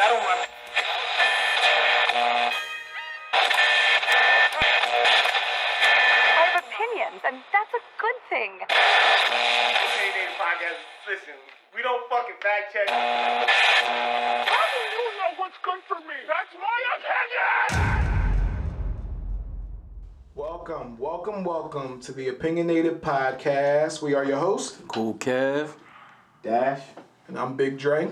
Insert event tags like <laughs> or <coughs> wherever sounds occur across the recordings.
I don't. I have opinions, and that's a good thing. Opinionated podcast. Listen, we don't fucking fact check. How do you know what's good for me? That's my opinion! Welcome, welcome, welcome to the Opinionated Podcast. We are your hosts, Cool Kev. Dash, and I'm Big Dre.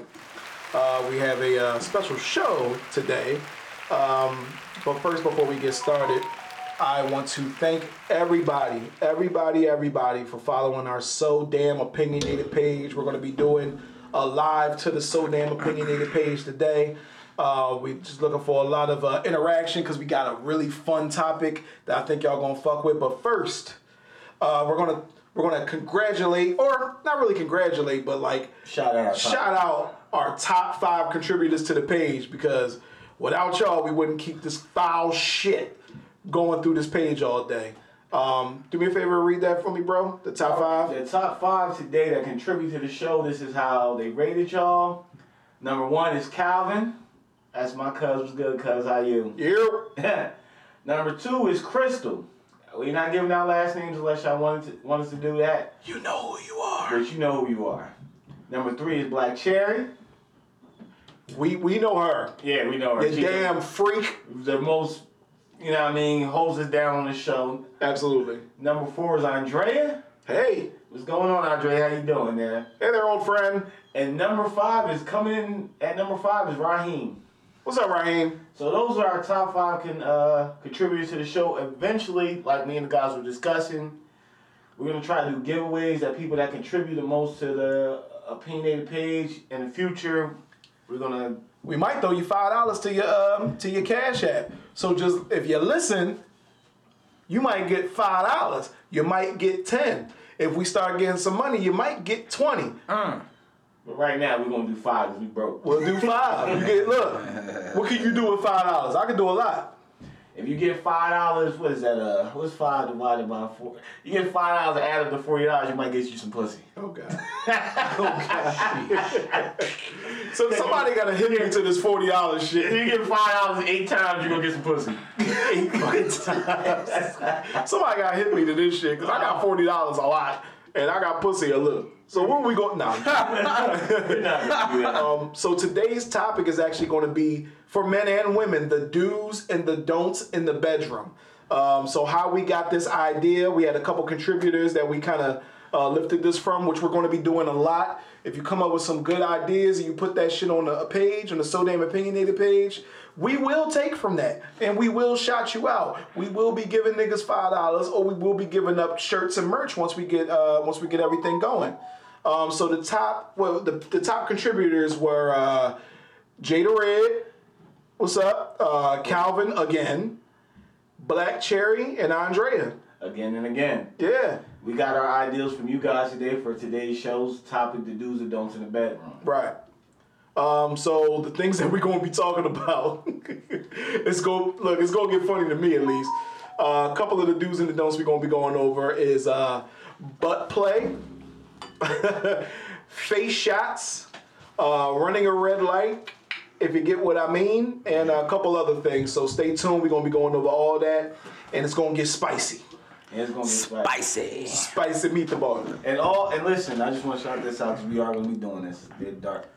Uh, we have a uh, special show today. Um, but first, before we get started, I want to thank everybody, everybody, everybody for following our So Damn Opinionated page. We're going to be doing a live to the So Damn Opinionated page today. Uh, we just looking for a lot of uh, interaction because we got a really fun topic that I think y'all gonna fuck with. But first, uh, we're gonna we're gonna congratulate, or not really congratulate, but like Shout out. shout out our top five contributors to the page because without y'all, we wouldn't keep this foul shit going through this page all day. Um, do me a favor, read that for me, bro. The top five. The top five today that contribute to the show. This is how they rated y'all. Number one is Calvin. That's my cuz. What's good, cuz? How you? Yeah. <laughs> Number two is Crystal. We're not giving out last names unless y'all wanted to, want us to do that, You know who you are. but you know who you are. Number three is Black Cherry. We we know her. Yeah, we know her. You She's damn freak. the most, you know what I mean, holds it down on the show. Absolutely. Number four is Andrea. Hey, What's going on, Andrea? How you doing there? hey there, old friend. And number five is coming in at number five is Raheem. What's up, Raheem? So those are our top five can uh, contributors to the show. Eventually, like me and the guys were discussing, we're gonna try to do giveaways that people that contribute the most to the opinionated page. In the future, we're gonna We might throw you five dollars to your um to your cash app. So just if you listen, you might get five dollars. You might get ten. If we start getting some money, you might get twenty. Mm. But right now, we're gonna do five because we broke. We'll do five. You get look. What can you do with five dollars? I can do a lot. If you get five dollars, what is that? Uh, what's five divided by four? You get five dollars added to forty dollars, you might get you some pussy. Oh god. <laughs> oh god. so somebody gotta hit me to this forty dollars If shit. you get five dollars eight times, you're gonna get some pussy. <laughs> Eight fucking times. Somebody gotta hit me to this shit because I got forty dollars a lot and I got pussy a little. So where we going now? <laughs> You're not gonna do that. Um, so today's topic is actually going to be for men and women the do's and the don'ts in the bedroom. Um, so how we got this idea, we had a couple contributors that we kind of uh, lifted this from, which we're going to be doing a lot. If you come up with some good ideas and you put that shit on a page, on the So Damn Opinionated page, we will take from that and we will shout you out. We will be giving niggas five dollars, or we will be giving up shirts and merch once we get uh, once we get everything going. Um, so the top, well, the, the top contributors were uh, Jada Red, what's up? Uh, Calvin again, Black Cherry, and Andrea. Again and again. Yeah, We got our ideas from you guys today for today's show's topic: the do's and don'ts in the bedroom. right. Um, so the things that we're gonna be talking about, <laughs> it's go look, it's gonna get funny to me at least. Uh, a couple of the do's and the don'ts we're gonna be going over is uh, butt play, <laughs> face shots, uh, running a red light, if you get what I mean, and a couple other things. So stay tuned. We're gonna be going over all that, and it's gonna get spicy. And it's gonna be spicy. Spicy. Spicy meatball. And all and listen, I just want to shout this out because we are gonna be doing this. It's dark.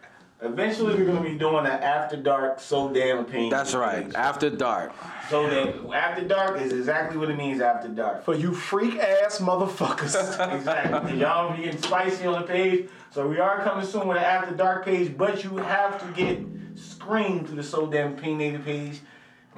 Eventually, we're gonna be doing an after dark so damn opinion. That's right. After dark. So that after dark is exactly what it means after dark. For you freak ass motherfuckers. <laughs> Exactly. Y'all be getting spicy on the page. So we are coming soon with an after dark page, but you have to get screened to the so damn opinionated page.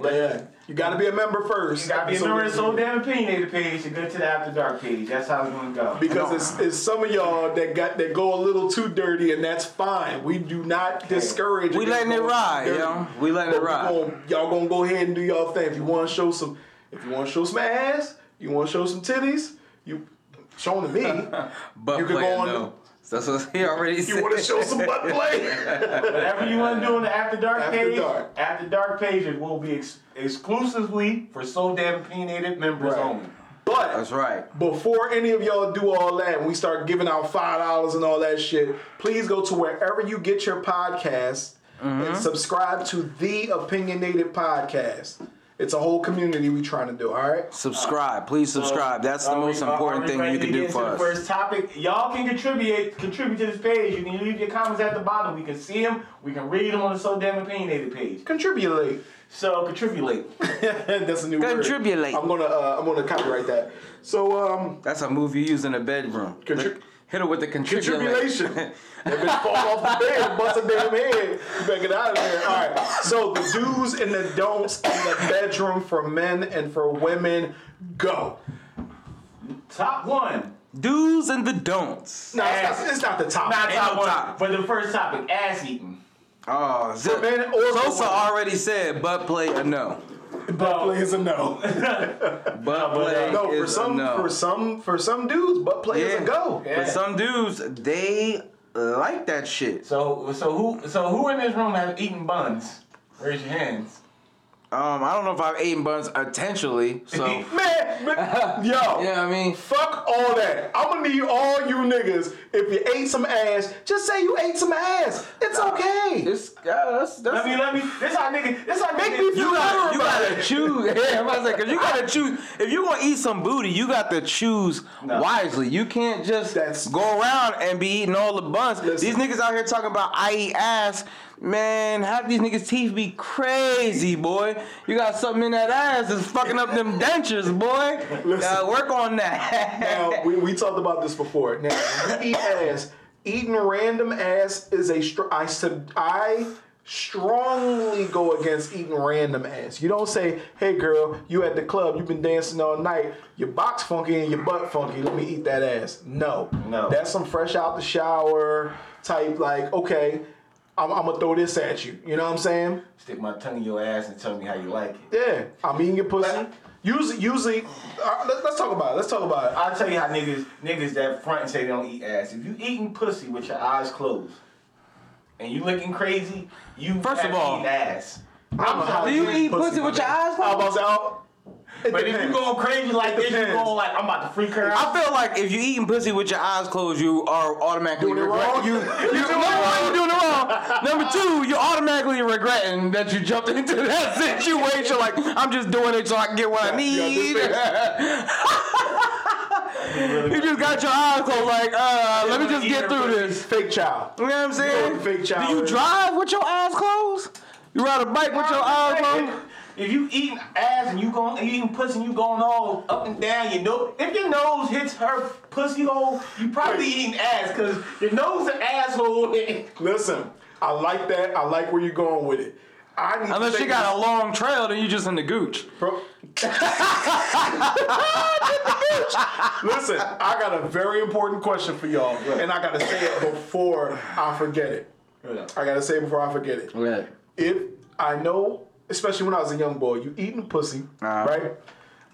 yeah, you gotta be a member first. You gotta be a So- member of the so damn opinionated page to go to the after dark page. That's how it's gonna go. Because it's, it's some of y'all that got that go a little too dirty, and that's fine. We do not discourage. We letting it ride, dirty. yo. We letting But it we ride. gon- y'all gonna go ahead and do y'all thing. If you want to show some, if you want to show some ass, you want to show some titties, you show them to me. <laughs> but You could go play, on- no. That's what he already said. you want to show some butt play? Whatever you want to do in the After Dark After page, Dark. After Dark page it will be ex- exclusively for So Damn Opinionated members Right. only. But That's right. before any of y'all do all that and we start giving out five dollars and all that shit, please go to wherever you get your podcasts mm-hmm. and subscribe to the Opinionated Podcast. It's a whole community we trying to do. All right. Subscribe, please subscribe. That's the Are we- most are- are important thing you can do for us. First topic, y'all can contribute contribute to this page. You can leave your comments at the bottom. We can see them. We can read them on the So Damn Opinionated page. Contribute. So contribute. <laughs> That's a new word. Contribulate. I'm gonna uh, I'm gonna copyright that. So um, That's a move you use in a bedroom. Contri- Hit her with the contribulate. Tribulation. <laughs> that bitch fall off the bed, bust a damn head. You better get out of there. All right. So the do's and the don'ts in the bedroom for men and for women. Go. Top one. Do's and the don'ts. No, it's not, it's not the top. Not top one. top. But the first topic, ass eating. Oh, zip. men or for Sosa already said butt play a no. Butt play is a no. <laughs> Butt play No, for is a some, no. for some, for some dudes, butt play is a go. Yeah. But some dudes, they like that shit. So so who so who in this room have eaten buns? Raise your hands. Um, I don't know if I've eaten buns intentionally, so Man, man, <laughs> yo. yeah, I mean, Fuck all that. I'm gonna need all you niggas. If you ate some ass, just say you ate some ass. It's okay. it's yeah, that's that's. Let me let me. This how nigga. This how Make nigga. me feel you gotta, you gotta it. choose. <laughs> Yeah, I'm about to say, cause you gotta choose. If you gonna eat some booty, you got to choose No. wisely. You can't just That's- go around and be eating all the buns. Listen. These niggas out here talking about I eat ass. Man, half these niggas' teeth be crazy, boy. You got something in that ass that's fucking up them dentures, boy. Listen. Uh, work on that. Now we, we talked about this before. Now when you <laughs> eat ass. Eating random ass is a str- I sub I strongly go against eating random ass. You don't say, "Hey girl, you at the club, you've been dancing all night, your box funky and your butt funky. Let me eat that ass." No, No. that's some fresh out the shower type. Like, okay, I'm, I'm gonna throw this at you. You know what I'm saying? Stick my tongue in your ass and tell me how you like it. Yeah, I'm eating your pussy. Usually, usually, uh, let, us talk about it. Let's talk about it. I'll tell you how niggas niggas that front and say they don't eat ass. If you eating pussy with your eyes closed and you looking crazy, you First of all- eaten ass. I don't know how Do you eat pussy with your eyes I closed? was out. It But if you depends. going crazy like this, you depends. going like I'm about to freak her out. I feel like if you eating pussy with your eyes closed, you are automatically Doing it regret- wrong? You, <laughs> you, number one, you're doing it wrong. Number two, you're automatically regretting that you jumped <laughs> into that situation. Like I'm just doing it so I can get what I need. this <laughs> you just got your eyes closed. Like, uh, let me just get through this. Fake child. You know what I'm saying? fake child Do you drive with your eyes closed? You ride a bike with your eyes closed? If you eating ass and you going eating pussy and you going all up and down, your nose. If your nose hits her pussy hole, you probably eating ass because your nose an asshole. <laughs> Listen, I like that. I like where you're going with it. I need Unless to she take got a long trail, then you just in the gooch. Bro. <laughs> Listen, I got a very important question for y'all, and I gotta say it before I forget it. I gotta say it before I forget it. Right. If I know, especially when I was a young boy, you eating pussy, Uh-huh. right?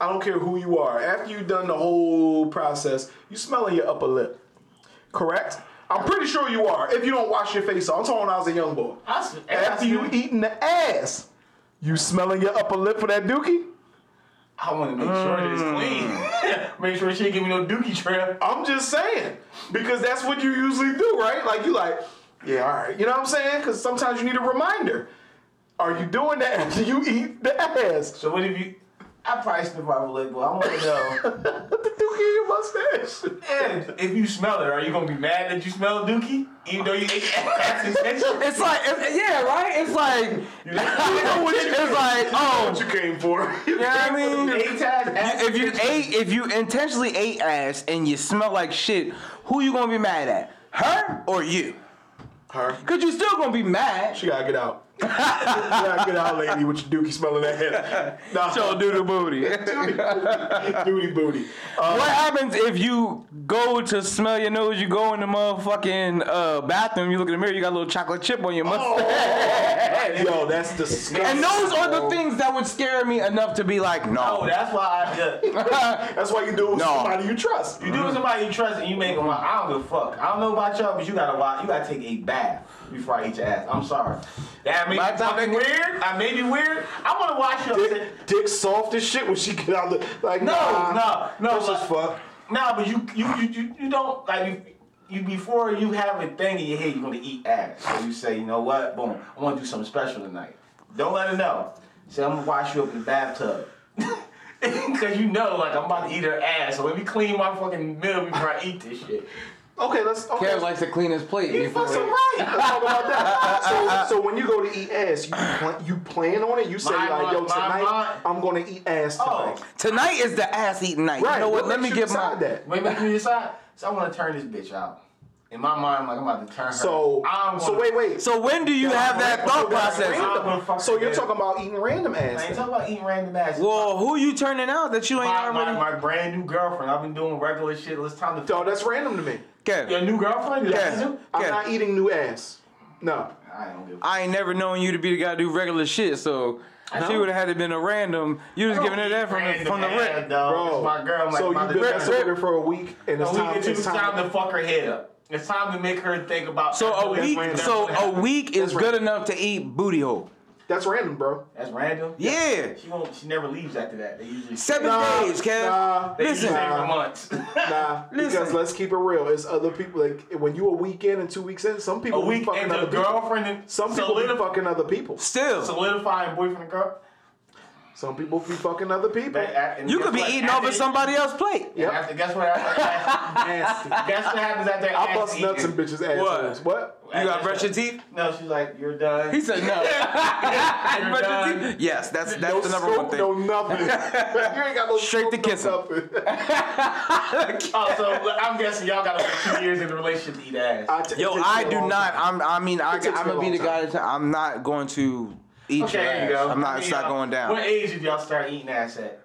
I don't care who you are. After you've done the whole process, you smelling your upper lip. Correct? I'm pretty sure you are. If you don't wash your face off, I'm talking when I was a young boy. After you eating the ass, you smelling your upper lip for that dookie? I want to make sure that it's clean. <laughs> make sure she ain't give me no dookie trail. I'm just saying. Because that's what you usually do, right? Like you like, yeah, all right. You know what I'm saying? Because sometimes you need a reminder. Are you doing that after <laughs> you eat the ass? So what if you? I probably <laughs> sniff my lip, but I want to know. The dookie in your mustache. and if you smell it, are you gonna be mad that you smell dookie, even though you ate ass intentionally? <laughs> It's like, yeah, right? It's like, You know what you it's like, oh, what you came for. you know what I mean? Eight times ass if you intentionally. ate, if you intentionally ate ass and you smell like shit, who you gonna be mad at? Her or you? Her. Cause you still gonna be mad. She gotta get out. You gotta out, lady, with your dookie smelling that head. Nah, Show doodle booty. <laughs> Dooty booty. Uh, What happens if you go to smell your nose? You go in the motherfucking uh, bathroom. You look in the mirror. You got a little chocolate chip on your mustache. <laughs> yo, that's disgusting. And those are the things that would scare me enough to be like, Oh, no. that's why I. Uh, <laughs> That's why you do it with No. somebody you trust. you do with somebody you trust and you make them. like, I don't give a fuck. I don't know about y'all, but you gotta watch. You gotta take a bath before I eat your ass. I'm sorry. That may By be the time fucking they- weird. I may be weird. I want to watch your. Dick, dick soft as shit when she get out the like. No, nah, no, no. That's just like- fuck. Nah, but you, you, you, you, you don't like. You, you before you have a thing in your head, you're gonna eat ass. So you say, you know what? Boom, I want to do something special tonight. Don't let her know. Say I'm gonna wash you up in the bathtub. <laughs> Cause you know, like I'm about to eat her ass. So let me clean my fucking meal before I eat this shit. Okay, let's. Okay. Kev likes to clean his plate You before. fucking he- right. Let's talk about that. <laughs> So, so when you go to eat ass, you plan, you plan on it. You say My- like, yo, my- tonight my- I'm gonna eat ass Oh. tonight. Tonight is the ass eating night. Right. You know what? Let makes me you give my. decide that. Wait, make me decide. So I want to turn this bitch out. In my mind, I'm like I'm about to turn her. So, I'm so wait, wait. So when do you have that thought process? I'm gonna fuck So you're talking about eating random ass? I ain't talking about eating random ass. Well, who you turning out that you ain't my, my, already? my brand new girlfriend. I've been doing regular shit. It's time to. Dog, that's random to me. Kev, Your new girlfriend? Is that Yeah. new? I'm not eating new ass. No. I don't give a I ain't never known you to be the guy to do regular shit. So she would have had to been a random. You was giving her that from the, from the rip. rip. Bro, it's my girl. I'm like, so about you've been turn messing with her for a week, and it's A week time. or two, It's it's time time. to fuck her head up. It's time to make her think about. So a week, so a week is That's good random. enough to eat booty hole. That's random, bro. That's random. Yeah, She won't. She never leaves after that. They usually. seven Nah, days, Kev. nah. They usually Listen, stay for Nah. months. <laughs> Nah, <laughs> because Listen. let's keep it real. It's other people. Like when you a week in and two weeks in, some a people be week fucking and other the people. girlfriend and Some people be solidif- fucking other people. still, solidifying boyfriend and girl. Some people be fucking other people. But, uh, you could be what? eating After- over somebody else's plate. Yep. After, guess what? Happens after, <laughs> guess what happens after? I ass bust nuts in eating? bitches' assholes. What? You got to brush your teeth? No, she's like, you're done. He said no. You're <laughs> Brush your done. teeth? Yes, that's that's no the number one thing. no nothing. <laughs> you ain't got no Straight scope, to no kissing. nothing. Oh, so I'm guessing y'all got over two years in the relationship to eat ass. I t- Yo, I do not. time. I'm. I mean, I, It takes I'm gonna be the guy. To, I'm not going to eat okay, your there you ass. go. I'm not. I It's not uh, going down. What age did y'all start eating ass at?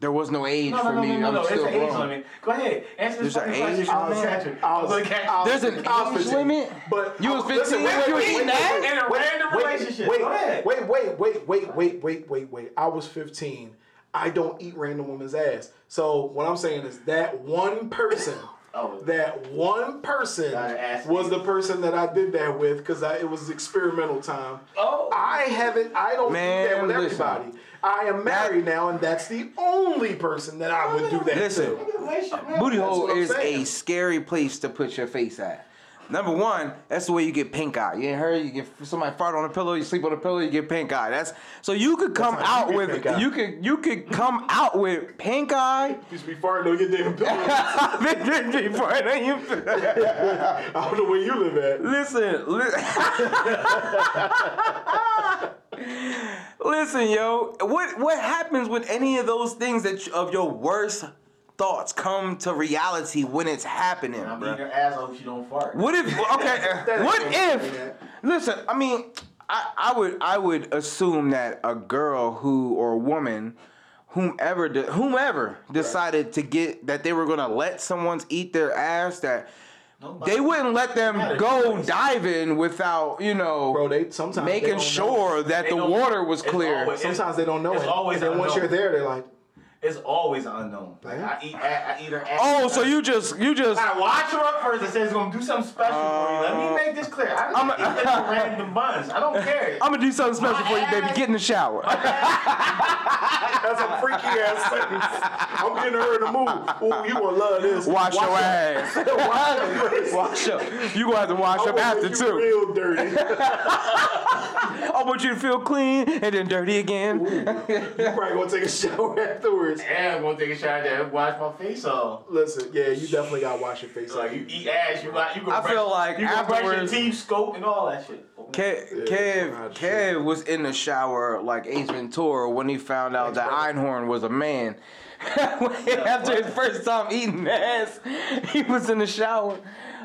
There was no age No, for no, no, me. no, no, I'm no. It's still an age limit. Go ahead. Answer There's this an fucking age question. I'm limit? gonna catch you. I was- gonna catch you. I was- There's an age limit. But You I- was listen, 15 wait, when you wait, eating ass? In a wait, random wait, relationship. Wait, Go ahead. wait, wait, wait, wait, wait, wait, wait, wait. I was 15. I don't eat random women's ass. So what I'm saying is that one person, Oh. that one person Got an ass was the person that I did that with because it was experimental time. Oh. I haven't. I don't Man, do that with listen. everybody. I am married now, and that's the only person that I would do that with. Listen. to. Booty hole is saying. a scary place to put your face at. Number one, that's the way you get pink eye. You ain't heard? You get somebody fart on a pillow, you sleep on a pillow, you get pink eye. That's so you could come out you with pink eye. you could you could come out with pink eye. <laughs> Used to be farting on your damn <laughs> pillow. Before I know you- I don't know where you live at. Listen, li- <laughs> listen, yo. What what happens with any of those things that you- of your worst thoughts come to reality when it's happening, I'm bro? your ass. I hope she don't fart. What if okay? <laughs> uh, what if? Listen, I mean, I, I would I would assume that a girl who or a woman, whomever de- whomever decided to get that they were gonna let someone's eat their ass that. Nobody- They wouldn't let them go diving without, you know, Bro, they sometimes making don't know. sure that They the don't- water was clear. always- Sometimes they don't know It's it. always and then once unknown. you're there, they're like, It's always an unknown. Like, I eat. I, I eat her ass. oh, so you just you just I watch her up first and says it's gonna do something special for you. Let me oh. make this clear. I I'm don't a- eat little random <laughs> buns. I don't care. I'm gonna do something special for you, baby. Get in the shower. <laughs> that's a freaky ass sentence. I'm getting her in the mood. Ooh, you gonna love this. Wash your up. ass. <laughs> Wash up. Wash up. You gonna have to wash I up wanna after make you too. Real dirty. I want you to feel clean and then dirty again. you probably gonna take a shower afterwards. Yeah, I'm gonna take a shower there and wash my face off. Listen, yeah, you definitely gotta wash your face. So like you eat ass, you got you go. I brush, feel like you go brush your afterwards- teeth, scope, and all that shit. Kev, Yeah, Kev, Kev was in the shower like Ace Ventura when he found out that Einhorn was a man. <laughs> After his first time eating ass, he was in the shower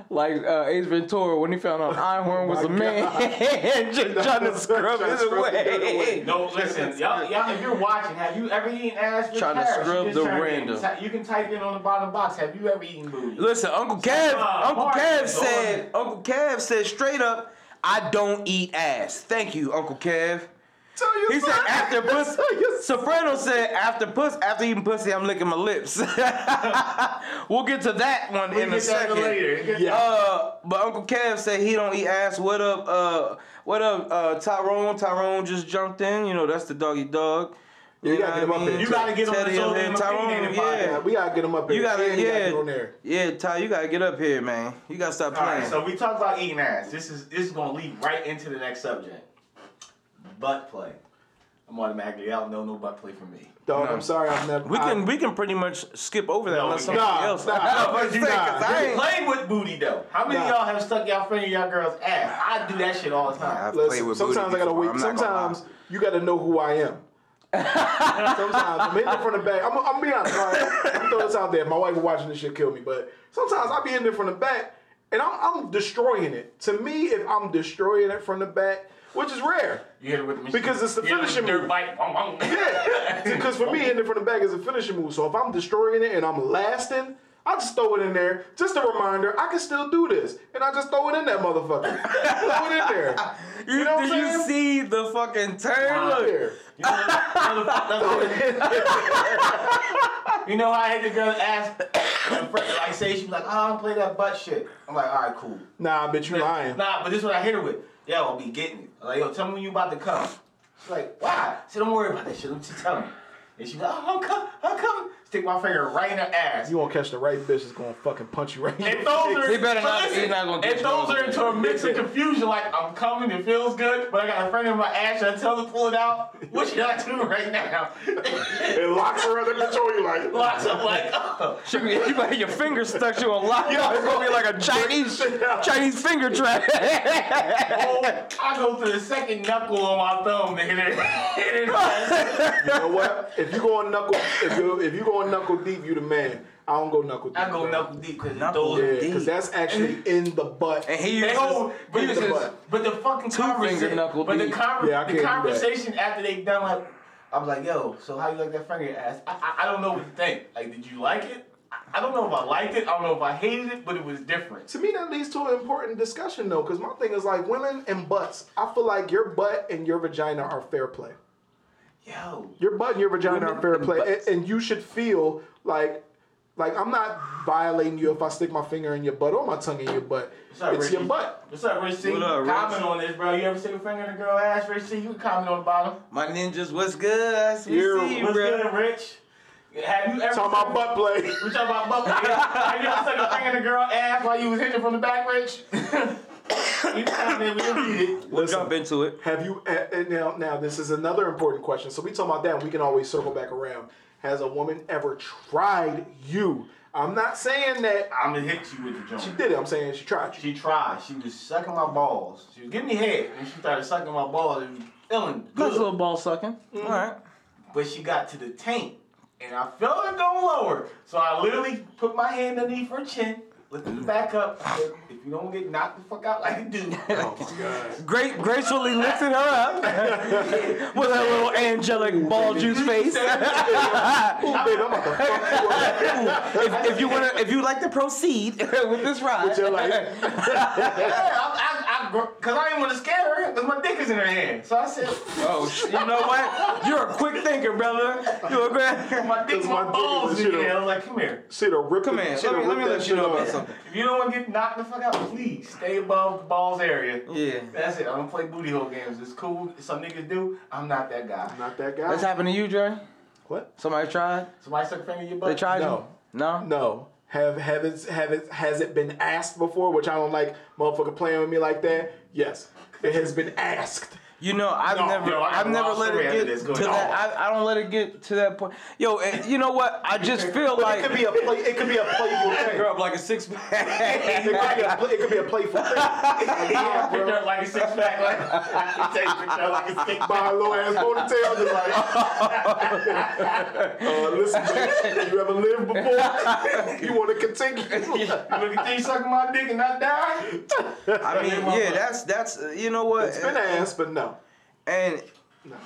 like uh, Ace Ventura when he found out <laughs> Einhorn was a man and <laughs> just trying to scrub Trying to scrub it away. away. No, listen, y'all, y'all, if you're watching, have you ever eaten ass with Trying to carrots? scrub the just trying to- random. ty- You can type in on the bottom box. Have you ever eaten booty? Listen, Uncle Kev, Uh, Uncle Mark, Kev said, Uncle Kev said straight up, I don't eat ass. Thank you, Uncle Kev. Tell you He said after pussy. Tell Soprano said after puss after eating pussy, I'm licking my lips. <laughs> we'll get to that one We in a get that second. later. Yeah. Uh, but Uncle Kev said he don't eat ass. What up? Uh, what up? Uh, Tyrone. Tyrone just jumped in. You know that's the doggy dog. You You gotta know get him up here. You gotta get on the Teddy Soul up here, Game Tyrone, Opinionated yeah. podcast. Yeah, we gotta get him up here. You gotta, And he gotta yeah, get on there. yeah, Ty, you gotta get up here, man. You gotta stop All playing. right, so we talked about eating ass. This is this is gonna lead right into the next subject. Butt play. I'm automatically out. No, no butt play for me. Dog, No. I'm sorry, I've never. we I- can we can pretty much skip over that No, unless we can't. somebody Nah, else. nah, <laughs> I was you saying, nah. 'cause I You ain't- played with booty though. How many Nah. of y'all have stuck y'all finger in y'all girl's ass? I do that shit all the time. I've played Listen, with sometimes booty I gotta before, wait. I'm not gonna lie. Sometimes you gotta know who I am. <laughs> sometimes I'm in there from the back. I'm, I'm gonna be honest. All right? I'm throw this out there. My wife is watching this shit kill me, but sometimes I be in there from the back and I'm, I'm destroying it. To me, if I'm destroying it from the back, which is rare, You hit it with the machine. Because it's the You hit it with finishing dirt move. bike. Wong, <laughs> wong. yeah. Because for me, hitting it from the back is a finishing move. So if I'm destroying it and I'm lasting. I just throw it in there. Just a reminder, I can still do this. And I just throw it in that motherfucker. throw it in there. <laughs> You, know what I'm you see the fucking turn? Look. There. You know, <laughs> you know how I hit the girl's <coughs> ass? Like say she was like, oh, I don't play that butt shit. I'm like, all right, cool. Nah, I bet you lying. Nah, but this is what I hit her with. Yo, I'll be getting it. I'm like, yo, tell me when you about to come. She's like, why? I said, don't worry about that shit. Let me just tell me. And she's like, oh, I'm coming. I'm coming. Stick my finger right in her ass. You won't catch the right bitch that's gonna fucking punch you right in It the throws face. He better not- listen, he's not gonna It catch throws her into a mix of confusion. Like I'm coming, it feels good, but I got a finger in my ass. Should I tell her to pull it out? What should I do right now? It locks her <laughs> up and control you like. Lots of like, oh. She, you better your finger stuck you on lock. it's gonna be like a Chinese Chinese finger trap. oh, I go to the second knuckle on my thumb to hit it. <laughs> Hit it. You know what? If you go on knuckle, if you if you go on knuckle deep, you the man. I don't go knuckle deep. I go bro. knuckle deep because Knuckle those. Yeah, deep. because that's actually in the butt. and he They uses, hold, but, he this uses is, but the fucking two-finger conversation, knuckle but the, deep. Yeah, the can't do that. conversation after they done like, I was like, yo, so how you like that finger ass? I, I, I don't know what to think. Like, did you like it? I, I don't know if I liked it. I don't know if I hated it, but it was different. To me, that leads to an important discussion though, because my thing is like women and butts. I feel like your butt and your vagina are fair play. Yo, Your butt and your vagina are fair play, and, and you should feel like, like I'm not violating you if I stick my finger in your butt or my tongue in your butt. What's up, it's your butt. what's up, Rich C? What up, Rich? comment on this, bro. You ever stick a finger in a girl ass, Rich C? You can comment on the bottom. my ninjas. What's good? I see You- you, What's bro. good, Rich? Have you ever Talking about butt play. We talking about butt play. Have you ever stuck a finger in a girl ass while you was hitting from the back, Rich? <laughs> you comment, we read it. We'll jump into it. Have you uh, uh, now? Now this is another important question. So we talk about that. and We can always circle back around. Has a woman ever tried you? I'm not saying that I'm gonna hit you with the joint. she did it. I'm saying she tried you. She tried. She was sucking my balls. She was giving me head, and she started sucking my balls. It was feeling Nice little ball sucking. All right. But she got to the taint, and I felt it going lower. So I literally put my hand underneath her chin, lifted it back up. If you don't get knocked the fuck out like a dude, <laughs> Oh my god. Great, gracefully lifted her up <laughs> with her little angelic ball juice face. <laughs> Ooh, baby, I'm about to fuck you up. if, if you wanna, if you like to proceed with this ride, With your life. yeah, I, I, I, cause I didn't want to scare her, cause my dick is in her hand. So I said, oh, sh- you know what? You're a quick thinker, brother. You're a great. <laughs> my dick, 'Cause my, my balls in shit here. I was like, come here. Should have ripped Come here, let me, let me let you know about something. If you don't want to get knocked the fuck out, please stay above the balls area. Yeah. That's it. I don't play booty hole games. It's cool. Some niggas do. I'm not that guy. Not that guy. What's happened to you, Dre? What? Somebody tried? Somebody suck a finger in your butt. They tried No. you? No. No. Have have it have it has it been asked before? Which I don't like motherfucker playing with me like that. Yes. It has been asked. You know, I've No, never, yo, I got I've never let it get this. to Go that. I, I don't let it get to that point. Yo, and you know what? I just feel But like <laughs> it could be a play it could be a playful thing. girl up like a six It pack. could be a, play- it could be a playful thing. Yeah, picture up like a six pack. Like, take a picture like a six By pack. a little ass ponytail, just like. <laughs> <laughs> uh, listen, baby, you ever lived before? you want to continue? You look at you sucking my dick and not die. I mean, yeah, that's that's uh, you know what? It's been asked, but no. And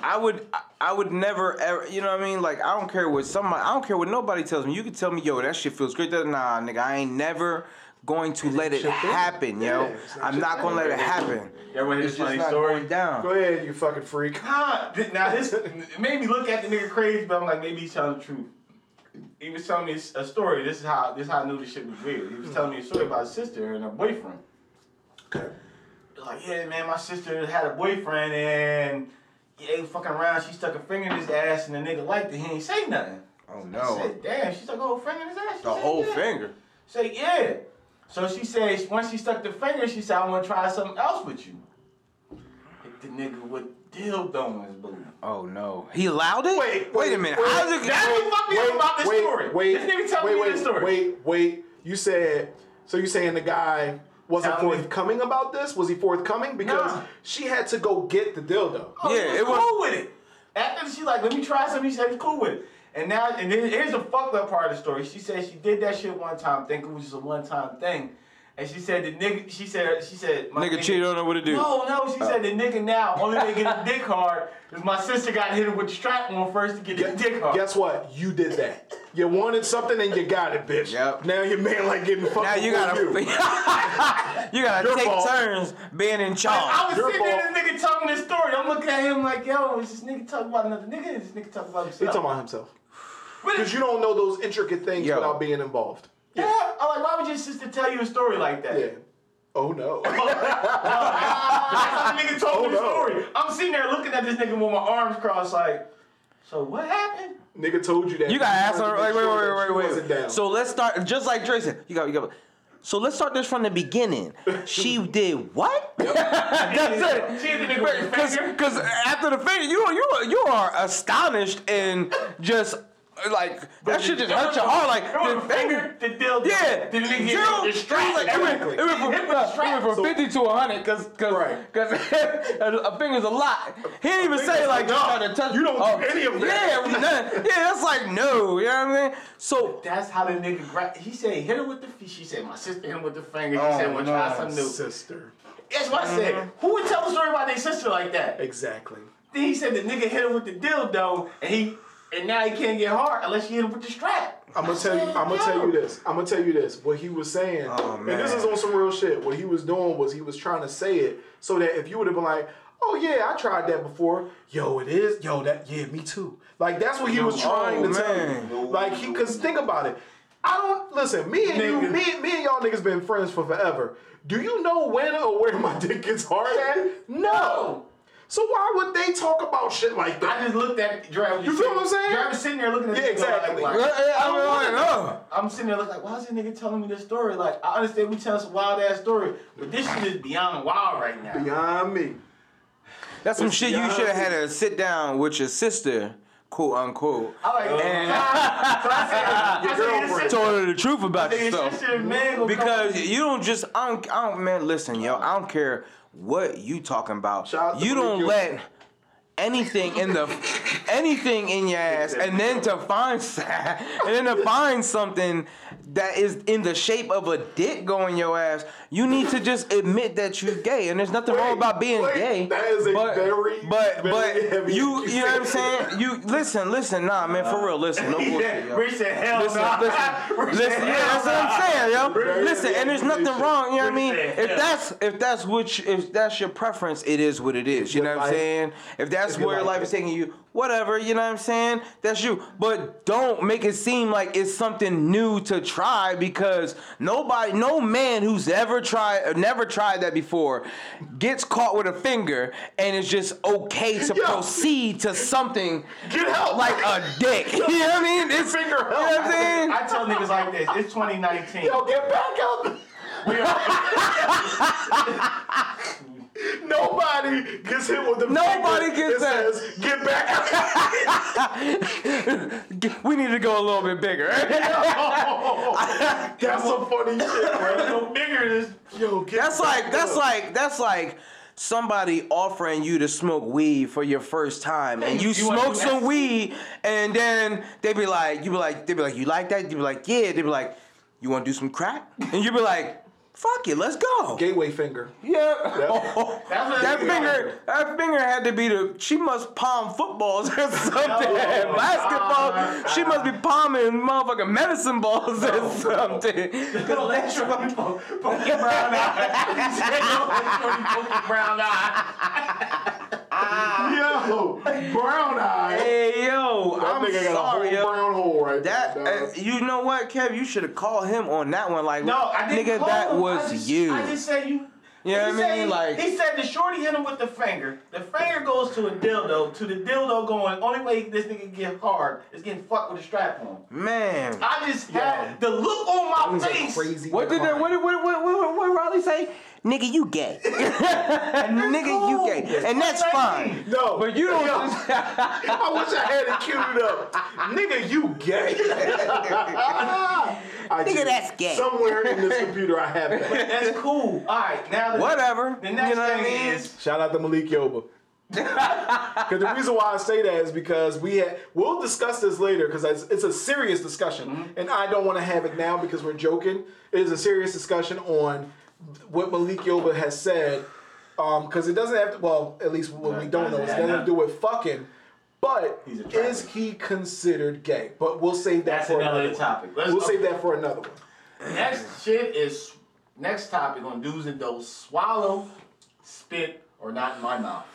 I would I- I would never ever you know what I mean like I don't care what somebody I don't care what nobody tells me you can tell me yo that shit feels great that nah nigga I ain't never going to let it your thing. happen yo Yeah, not I'm not gonna let it happen Everyone hear it's this just funny story. going down Go ahead, you fucking freak. <laughs> Huh, now this it made me look at the nigga crazy, but I'm like, maybe he's telling the truth. He was telling me a story. This is how this is how I knew this shit was weird. He was hmm. telling me a story about his sister and her boyfriend. Okay. Like, yeah, man, my sister had a boyfriend and yeah, they was fucking around. She stuck a finger in his ass, and the nigga liked it. He ain't say nothing. Oh I no. said, damn, she stuck a whole finger in his ass. She The said, whole yeah. finger. Say, yeah. So she said, once she stuck the finger, she said, I want to try something else with you. Hit the nigga with dildo in his booty. Oh no. He allowed it? Wait, Wait a minute. wait, How's it That's what fucked me up about this wait, story. Wait, This nigga tell wait, me wait, this story. Wait, wait. You said so. You saying the guy wasn't Tell me. forthcoming about this? Was he forthcoming? Because Nah. she had to go get the dildo. Oh, Yeah, he was it was- cool with it. After she like, let me try something, he said he's cool with it. And now, and then here's the fucked up part of the story. She said she did that shit one time, thinking it was just a one time thing. And she said the nigga, she said, she said, my Nigga cheated on her with a dude. No, no, she said the nigga now, only way to get his <laughs> dick hard is my sister got hit with the strap on first to get his dick hard. Guess what? You did that. You wanted something and you got it, bitch. Yep. Now your man like getting fucked. Now you before gotta you. <laughs> you gotta Your take fault. turns being in charge. I charge. was Your sitting there, fault. this nigga telling this story. I'm looking at him like, yo, is this nigga talking about another nigga? Is this nigga talking about He himself? talking about himself. Because you don't know those intricate things Yo. without being involved. Yeah, I'm like, oh, why would your sister tell you a story like that? Yeah. Oh no. <laughs> Oh, That's how the nigga told Oh, me the oh, no. story. I'm sitting there looking at this nigga with my arms crossed, like, so what happened? Nigga told you that. You gotta ask wanted her. to Like, wait, wait, wait, wait. So let's start just like Dre said. You got, you got. So let's start this from the beginning. <laughs> She did what? <laughs> That's it. She hit the nigga with the Because after the finger, you you you are astonished and just like that shit just hurt your heart. Like the finger. the dildo. Yeah, the nigga zero. the It was strap. like- it went- it went from, Hit with the uh, it went from 50 to 100 because because Right. because <laughs> a finger's a lot. He didn't even say like enough. trying to touch. You don't do any of that. Yeah, none. yeah, that's like no. You know what I mean? So That's how the nigga grabbed. He said hit her with the. feet. She said my sister hit him with the finger. He Oh, said we'll try no. something new. Sister. That's what I said. Who would tell a story about their sister like that? Exactly. Then he said the nigga hit him with the dildo, and he and now he can't get hard unless you hit him with the strap. I'm gonna tell you. I'm gonna tell you this. I'm gonna tell you this. What he was saying, Oh, and this is on some real shit. What he was doing was he was trying to say it so that if you would have been like, "Oh yeah, I tried that before," yo, it is, yo, that yeah, me too. Like that's what he was trying Oh, to tell man. you. Like he, cause think about it. I don't listen. Me and you, me, me and y'all niggas been friends for forever. Do you know when or where my <laughs> dick gets hard at? No. So why would they talk about shit like that? I just looked at Dre. You feel what I'm saying? Dre was sitting there looking at Yeah, exactly. Like, Yeah, like, yeah, I mean, like, no. I'm sitting there looking like, why is this nigga telling me this story? Like, I understand we tell some wild ass story, but this shit is beyond wild right now. Beyond me. That's some It's shit you should have had to sit down with your sister, quote unquote. I like, And- so <laughs> I, so I said, I Your said, your girlfriend. sister- Told her the truth about I said, your yourself. sister and man gonna Because you don't just I don't, I don't man listen yo I don't care what you talking about? Shout out to you don't let anything in the anything in your ass and then to find <laughs> and then to find something that is in the shape of a dick going your ass you need to just admit that you're gay and there's nothing wrong about being wait, gay that is a but, very, but very but heavy you <laughs> you know what I'm saying you listen listen nah man for real listen no bullshit yo. Said, hell Listen, no. listen, <laughs> listen. Yeah, that's what I'm saying, yo. Listen, and there's nothing wrong. You know what I mean? If that's if that's which if that's your preference, it is what it is. You know what I'm saying? If that's where like life it. is taking you, whatever. You know what I'm saying? That's you. But don't make it seem like it's something new to try because nobody, no man who's ever tried, or never tried that before, gets caught with a finger and it's just okay to Yo. proceed to something Get help. like a dick. <laughs> You know what I mean? It's Finger You know what I'm saying? I tell niggas like this. It's 2019. Yo, get back up. We are- <laughs> <laughs> Nobody gets hit with the Nobody gets that says, get back <laughs> we need to go a little bit bigger. <laughs> That's some funny shit, bro. no bigger than this. Yo, get that's like back that's like that's like somebody offering you to smoke weed for your first time and you, You smoke some weed and then they be like you be like they be like you like that? You be like yeah. They be like you want to do some crack? And you be like fuck it let's go. Gateway finger. yeah. That's <laughs> that finger that finger had to be the she must palm footballs or <laughs> something. Oh, <laughs> basketball she must be palming motherfucking medicine balls or something. Shorty po- brown eye. Don't let Shorty poke brown eye. Yo, brown eye. Hey yo, That I'm nigga got sorry, a yo. whole brown hole right That there. uh, you know what, Kev? You should have called him on that one. Like, No, I didn't nigga, call that him. was I just, you. I just said you. You know He what I said- mean? Like, he said the shorty hit him with the finger. The finger goes to a dildo. To the dildo going. Only way this nigga can get hard is getting fucked with a strap on. man. I just had the look on my face. crazy. What did that? What did what what what, what Raleigh say? Nigga, you gay. <laughs> Nigga, you gay, and that's fine. No, But you don't. Yo, <laughs> I wish I had it queued up. Nigga, you gay. <laughs> I Nigga, do. that's gay. Somewhere in this computer, I have that. That's cool. All right, now the, Whatever. The next You know what I thing mean? is Shout out to Malik Yoba. Because the reason why I say that is because we had, we'll discuss this later because it's, it's a serious discussion, mm-hmm. and I don't want to have it now because we're joking. It is a serious discussion on what Malik Yoba has said, um, because it doesn't have to. Well, at least what we don't know, it doesn't have to do with fucking. But is he considered gay? But we'll save that That's for another another one. topic. Let's we'll save that for another one. next shit is next topic on do's and don'ts. Swallow, spit, or not in my mouth.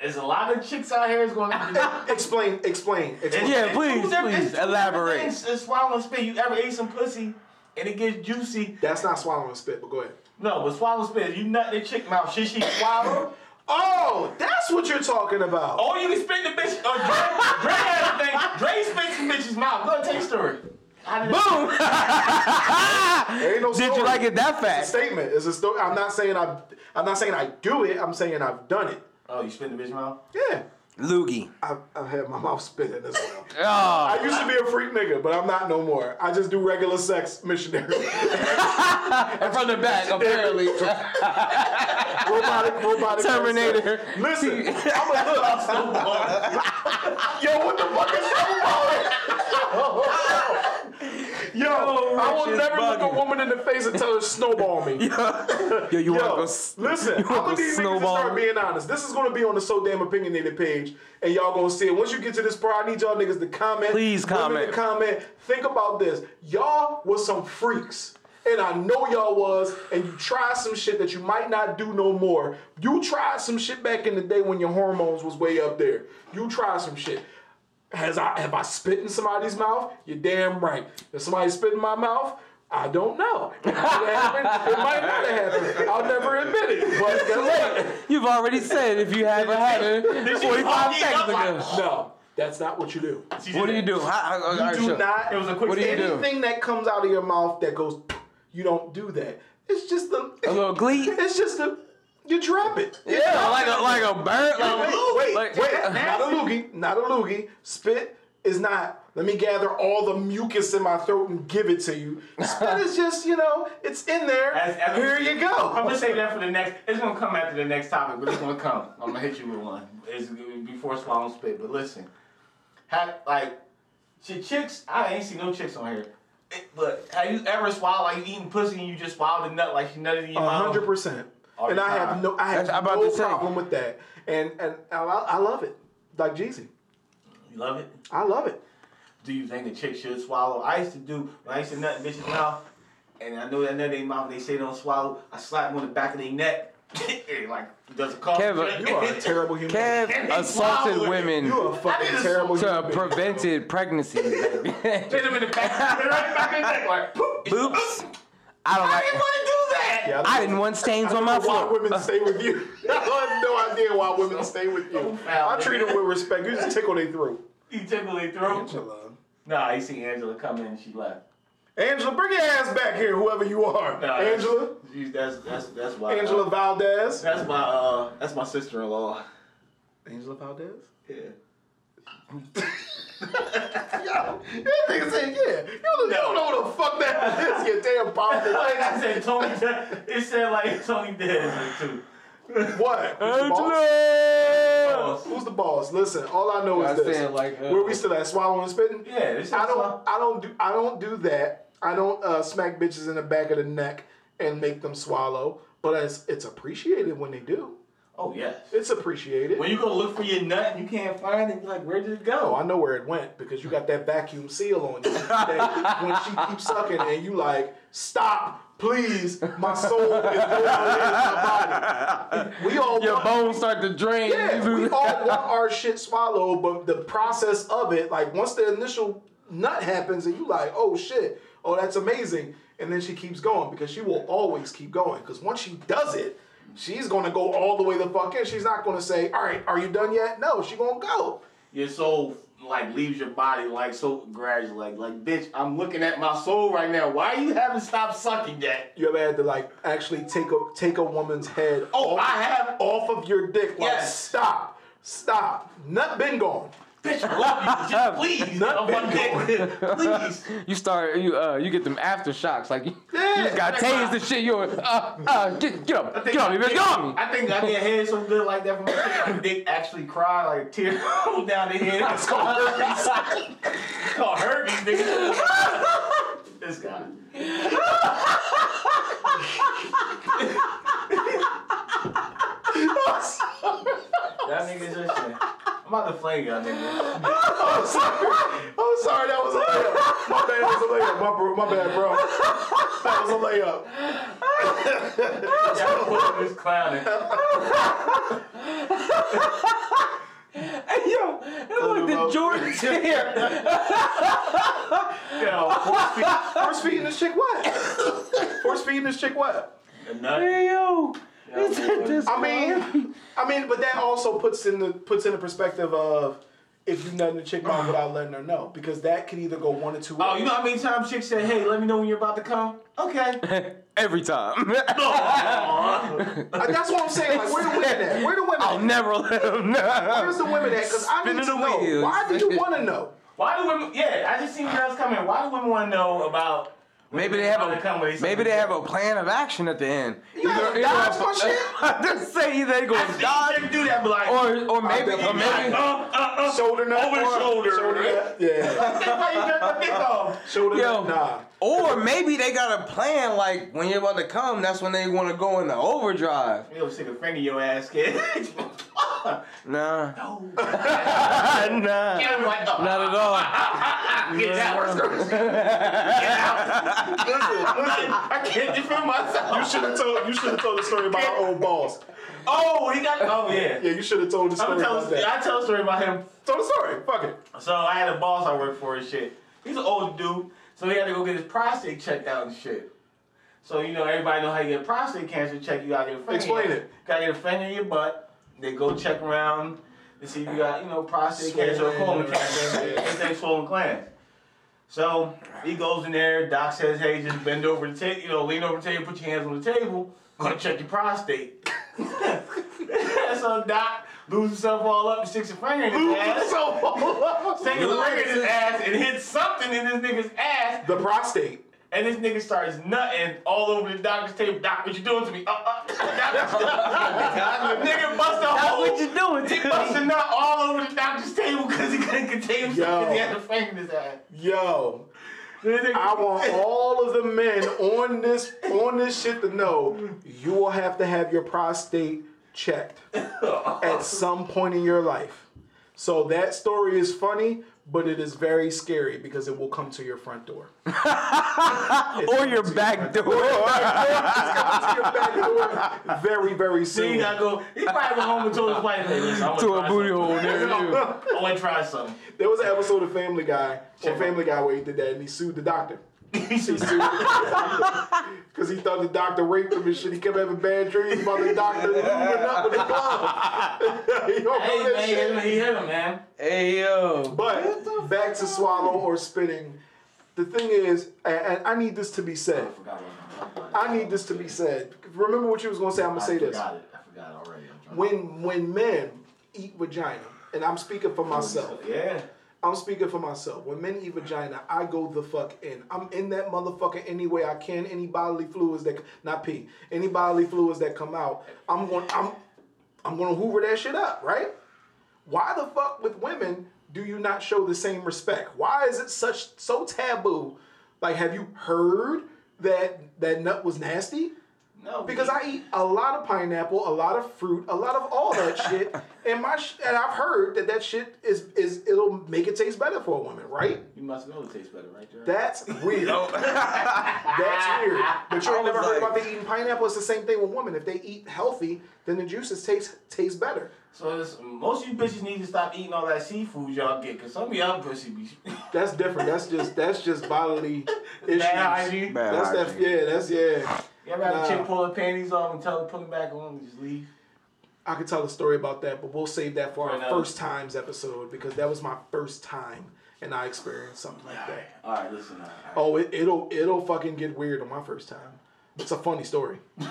There's a lot of chicks out here is going to Explain, explain, explain. Yeah, please, please, elaborate. It's swallow and spit. You ever ate some pussy and it gets juicy? That's not swallowing spit, but go ahead. No, but swallowing spit. You nut the chick mouth. Should she swallow? Oh, that's what you're talking about. Or you can spit in the bitch. Or Dre, Dre has a thing. Dre spits in bitch's mouth. Go ahead, tell your story. How did Boom. Ain't no Did you like it that It's a fast? statement. It's a story. I'm not saying I. I'm not saying I do it. I'm saying I've done it. Oh, you spit in the bitch mouth? Yeah, Loogie. I've, I've had my <laughs> mouth spitting as well. Oh. I used to be a freak nigga, but I'm not no more. I just do regular sex missionary. <laughs> And from the back, apparently. <laughs> robotic, robotic. Terminator. sex. Listen, I'm a little look. Yo, what the fuck is snowballing? Yo, I will Rich is never look a woman in the face and tell her snowball me. <laughs> Yo, you want to Yo, go? s- listen, you I'm wanna gonna go need niggas to start me? being honest. This is gonna be on the So Damn Opinionated page, and y'all gonna see it. Once you get to this part, I need y'all niggas to comment. Please comment. To comment. Think about this. Y'all was some freaks. And I know y'all was, and you tried some shit that you might not do no more. You tried some shit back in the day when your hormones was way up there. You tried some shit. Has I have I spit in somebody's mouth? You're damn right. If somebody spit in my mouth, I don't know. It might happened. It might not have happened. I'll never admit it. But guess what? You've already said if you haven't had it 45 seconds up like- ago. No, that's not what you do. What do you do? How, how, all right, You do sure. not. It was a quick What do you do? anything that comes out of your mouth that goes, you don't do that. It's just a, A little glee? It's just a, you drop it. Yeah, like a like a bird. Like, Wait, like, wait, not a loogie, not a loogie. Spit is not. Let me gather all the mucus in my throat and give it to you. Spit is just, you know, it's in there. As- as- Here you go. I'm gonna save that for the next. It's gonna come after the next topic, but it's gonna come. <laughs> I'm gonna hit you with one. It's before swallowing spit. But listen, have like, shit, chicks. I ain't seen no chicks on here. It- but have you ever swallowed like you eating pussy and you just swallowed a nut like she nutted in your A mouth? hundred percent. All And the I have no, I have That's- about no problem with that. And and I, I love it, like Jeezy. You love it. I love it. Do you think a chick should swallow? I used to do when I used to nut in bitches' mouth, and I know that nut in their mouth. They say don't swallow. I slap them on the back of their neck. <laughs> like does a cough. Kevin, You are a <laughs> terrible human. Kev assaulted women You are a fucking a- terrible human. to being. prevented <laughs> pregnancies. baby. Hit them in the back, right back in the neck, like poop. Oops. I don't I didn't like. want to do that. Yeah, I didn't want stains I on my know why floor. women stay with you. <laughs> I have no idea why women stay with you. I treat them with respect. You just tickle their throat. You tickle their throat. Angela. Nah, you see Angela come in and she left. Angela, bring your ass back here, whoever you are. Nah, Angela. She's, that's that's that's why. Angela Valdez. that's my uh that's my sister-in-law. Angela Valdez? Yeah. <laughs> Yo, that nigga said, yeah. You don't, you don't know what the fuck that is, you damn powerful <laughs> Like I said, Tony. It said like Tony Danza too. What? Who's the boss? Who's the boss? Listen, all I know I is this. said like. Uh, Where we still at? Swallowing and spitting? Yeah, this is I don't. swallow- I don't do. I don't do that. I don't uh, smack bitches in the back of the neck and make them swallow. But it's it's appreciated when they do. Oh yes. It's appreciated. When you go look for your nut and you can't find it, you're like, where did it Oh, go? I know where it went because you got that vacuum seal on you. When she keeps sucking and you like, stop, please, my soul is going in my body. We all Your want, bones start to drain. yeah, we all want our shit swallowed, but the process of it, like once the initial nut happens and you like, oh shit, oh that's amazing, and then she keeps going because she will always keep going. Because once she does it, she's gonna go all the way the fuck in. She's not gonna say, "All right, are you done yet?" No, she gonna go. Your soul like leaves your body like so gradually. Like, like bitch, I'm looking at my soul right now. Why you haven't stopped sucking yet? You ever had to like actually take a take a woman's head Oh, off, I have. off of your dick? Like, Yes. stop, stop. Nut been gone. Bitch, I love you. Just <laughs> please. Not on my been dick. please. You start you uh you get them aftershocks like you, Yeah. you just got tased and shit. You uh uh get get up I think- get on me, bitch, get on me. I think I get head so good like that from my. Dick actually cry like tear <laughs> roll down the head. It's called herpes. it's called herpes, nigga. <laughs> this guy. Y'all niggas just shit. I'm about to flame y'all niggas. <gasps> I'm sorry. I'm sorry. That was a layup. My bad. That was a layup. My, bro, my bad, bro. That was a layup. Y'all put this clowning. Hey yo, that look the Jordan <laughs> chair. Yo, force feed. Force feeding this chick what? Force feeding this chick what? A nut. Hey yo, this this I mean, I mean, but that also puts in the puts in the perspective of if you nut in the chick mouth <sighs> without letting her know, because that could either go one or two ways. Oh, you know how many times chicks say, "Hey, let me know when you're about to come." Okay. <laughs> every time. <laughs> Uh, That's what I'm saying. Like, where the women at? Where the women? I'll at? never let them know. Where's the women at? Because I need Spinning to the know. wheels. Why do you want to know? Why do women? Yeah, I just seen girls come in. Why do women want to know about? Maybe they have Wanna come when a maybe they have a plan of action at the end. You gotta dodge my shit? <laughs> I just say either they I gonna see do that, but like, or or maybe definitely or maybe uh, uh, uh, Shoulder nut. Over the or- shoulder. Shoulder nut. Yeah. <laughs> That's why you got the dick off. Shoulder Yo. nut. Nah. or maybe they got a plan like when you're about to come, that's when they want to go into overdrive. You know, stick a finger in your ass, kid. <laughs> Nah, no. nah, Get him like, uh, not at all. Get out. Get out. Listen, I can't defend myself. You should have told. You should have told the story about our old boss. Oh, he got. Oh yeah. Yeah, you should have told the I'm story about tell. that. I tell a story about him Tell the story. Fuck it. So I had a boss I worked for and shit. He's an old dude, so he had to go get his prostate checked out and shit. So you know everybody know how you get prostate cancer Check You gotta get a finger. Explain it. Gotta get a finger in your butt. They go check around to see if you got you know prostate cancer or colon cancer. Anything swollen glands. So he goes in there. Doc says, "Hey, just bend over the table. You know, lean over the table. Put your hands on the table. Gonna check your prostate." <laughs> so Doc loses himself all up and sticks a finger in his ass. Take a finger in his ass and hit something in this nigga's ass, The prostate. And this nigga starts nutting all over the doctor's table. Doc, what you doing to me? Uh, uh. <laughs> nigga bust a hole. what you doing He to bust a nut all over the doctor's table because he couldn't contain himself because he had a finger in his ass. Yo. I want all of the men on this on this shit to know you will have to have your prostate checked <laughs> at some point in your life. So that story is funny, but it is very scary because it will come to your front door. <laughs> Or your back door. <laughs> It's your back door very, very Then soon. he gotta go. He probably went home and told his wife, "Hey, listen, I want to a booty hole near you. I want to try something." There was an episode of Family Guy, or Family Guy, where he did that, and he sued the doctor. He sued because he thought the doctor raped him and shit. He kept having bad dreams about the doctor moving up with the glove. <laughs> you don't Hey know that man, shit. he hit him, man. Hey yo. But back to swallow or spitting. The thing is, and, and I need this to be said. forgot I need this to be said. Remember what you was gonna say. I'm gonna say this. I this. forgot it. I forgot it already. I'm drunk. When when men eat vagina, and I'm speaking for myself. Yeah. I'm speaking for myself. When men eat vagina, I go the fuck in. I'm in that motherfucker any way I can. Any bodily fluids that not pee, any bodily fluids that come out, I'm going. I'm I'm gonna hoover that shit up, right? Why the fuck with women do you not show the same respect? Why is it such so taboo? Like, have you heard that that nut was nasty? No. Because I eat a lot of pineapple, a lot of fruit, a lot of all that <laughs> shit, and my sh- and I've heard that that shit is is it'll make it taste better for a woman, right? You must know it tastes better, right, Jared? That's <laughs> weird. <laughs> That's weird. But you I ain't never was heard like- about they eating pineapple. It's the same thing with women. If they eat healthy, then the juices taste taste better. So this, most of you bitches need to stop eating all that seafood y'all get, cause some of y'all pussy be. That's different. That's just that's just bodily issues. Bad hygiene. Bad That's that. Yeah, that's yeah. You ever had Nah. a chick pull her panties off and tell her to put them back on and just leave? I could tell a story about that, but we'll save that for For our another- first times episode because that was my first time and I experienced something like that. All right, listen. All right. Oh, it, it'll it'll fucking get weird on my first time. It's a funny story. <laughs>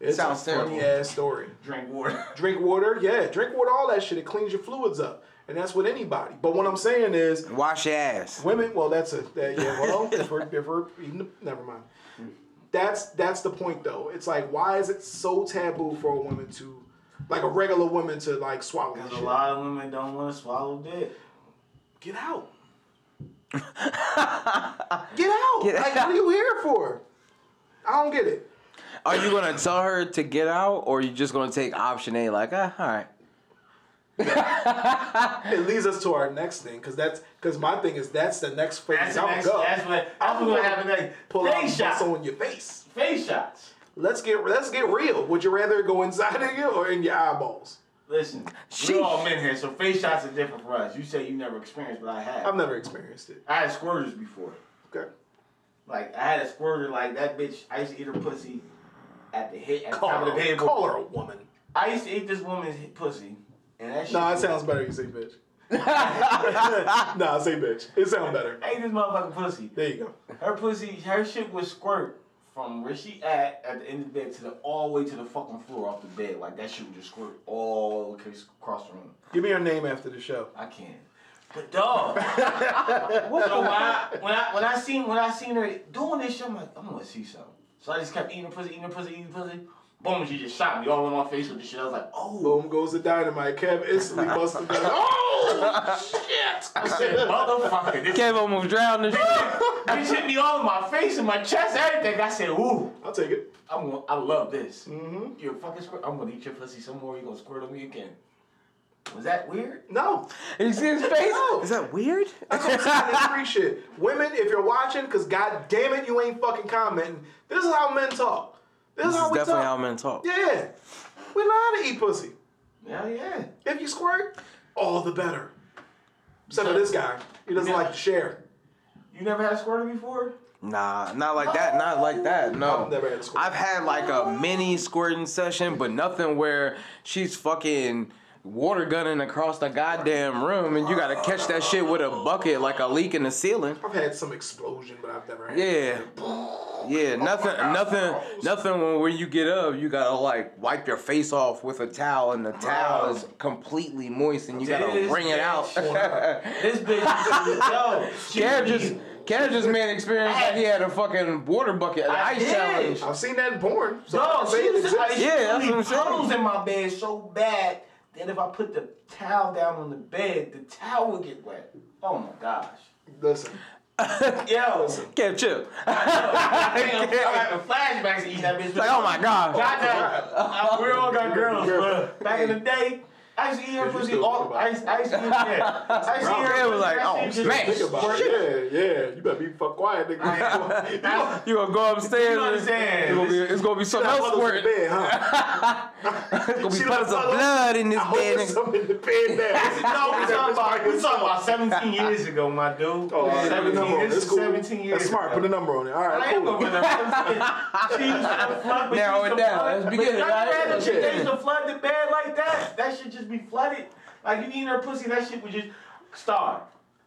It's Sounds a funny terrible. ass story. Drink water. <laughs> Drink water, yeah, drink water, all that shit. It cleans your fluids up, and that's with anybody. But what I'm saying is, Wash your ass. women. Well, that's a that, yeah. Well, if we're, if we're eating, <laughs> never mind. That's that's the point though. It's like why is it so taboo for a woman to, like a regular woman to like swallow Because a lot of women don't want to swallow dick. Get out. <laughs> Get out. Get like, what are you here for? I don't get it. Are you gonna tell her to get out, or are you just gonna take option A? Like, ah, all right. It leads us to our next thing, because that's because my thing is that's the next phase. That's, I'm next, go. that's what I'm gonna happen next. Pull out Face and shots. in your face. Face shots. Let's get let's get real. Would you rather go inside of you or in your eyeballs? Listen, Sheesh. we're all men here, so face shots are different for us. You say you never experienced, but I have. I've never experienced it. I had squirters before. Okay. Like I had a squirter like that bitch. I used to eat her pussy at the hit at the Call top of the her, table. call her a woman. I used to eat this woman's pussy, and that shit. No, it was- sounds better. You say bitch. <laughs> nah, say bitch. It sounds better. Ate this motherfucking pussy. There you go. Her pussy, her shit was squirt from where she at at the end of the bed to the all the way to the fucking floor off the bed. Like that shit would just squirt all across the room. Give me your name after the show. I can't. But dog. so <laughs> when I when I when I seen when I seen her doing this shit, I'm like, I'm gonna see something. So I just kept eating pussy, eating pussy, eating pussy. Boom, she just shot me all in my face with the shit. I was like, oh, Boom goes the dynamite. Kev instantly <laughs> busted down. Oh shit! I said, motherfucker, this Kev almost drowned. <laughs> This shit. bitch hit me all in my face and my chest, everything. I said, ooh, I'll take it. I'm gonna, I love this. Mm-hmm. You're a fucking squirt. I'm gonna eat your pussy some more. You're gonna squirt on me again? Was that weird? No. And you see his face? No. Is that weird? That's what I'm saying. It's free shit. Women, if you're watching, because god damn it, you ain't fucking commenting. This is how men talk. This, This is how is we definitely talk. how men talk. Yeah. We know how to eat pussy. Yeah, yeah. If you squirt, all the better. Except for this guy. He doesn't Yeah. like to share. You never had a squirter before? Nah, not like that. Not like that. No. I've never had a squirt. I've had like a mini squirting session, but nothing where she's fucking water gunning across the goddamn room and you gotta catch that shit with a bucket like a leak in the ceiling. I've had some explosion, but I've never had. Yeah. Yeah, oh nothing, nothing, nothing. When, when you get up, you gotta like wipe your face off with a towel, and the towel is completely moist, and you gotta This wring it out. bitch- This bitch, <laughs> yo, she Kev be- just, Kev just made experience like he had a fucking water bucket, an I ice did. challenge. I've seen that in porn. So I No, can say she it was exists. Yeah, that's what I'm saying. in my bed so bad that if I put the towel down on the bed, the towel would get wet. Oh my gosh. Listen, <laughs> Yo, Kev, chill. I'm <laughs> having flashbacks to eat that bitch. Like, oh my god. Goddamn. Uh, we all got girls, but back in the day, I used to eat her you pussy still all. think about I used, I used to eat yeah. I used to eat her Kev was oh, pussy, like, that oh, shit just- smash. think about it. Yeah, yeah. You better be fuck quiet, nigga. <laughs> Now, You gonna go upstairs? You and understand. It's gonna be, it's gonna be something else Puddles in the squirting. bed, huh? <laughs> It's gonna be See the puddles of puddles? blood in this I hope bed. there's nigga. something in the bed now. <laughs> No, we talking about we talking about 17 years ago, my dude. Oh, all right, put the 17, number on it. this It's is cool. 17 years That's smart. ago. Put the number on it. All right, I am cool. going to She used to flood, but Narrow she used it to down. flood- Let's but begin it, y'all right? never had a Let's chick that begin used it. to flood the bed like that. That should just be flooded. Like you eating her pussy, that shit would just star.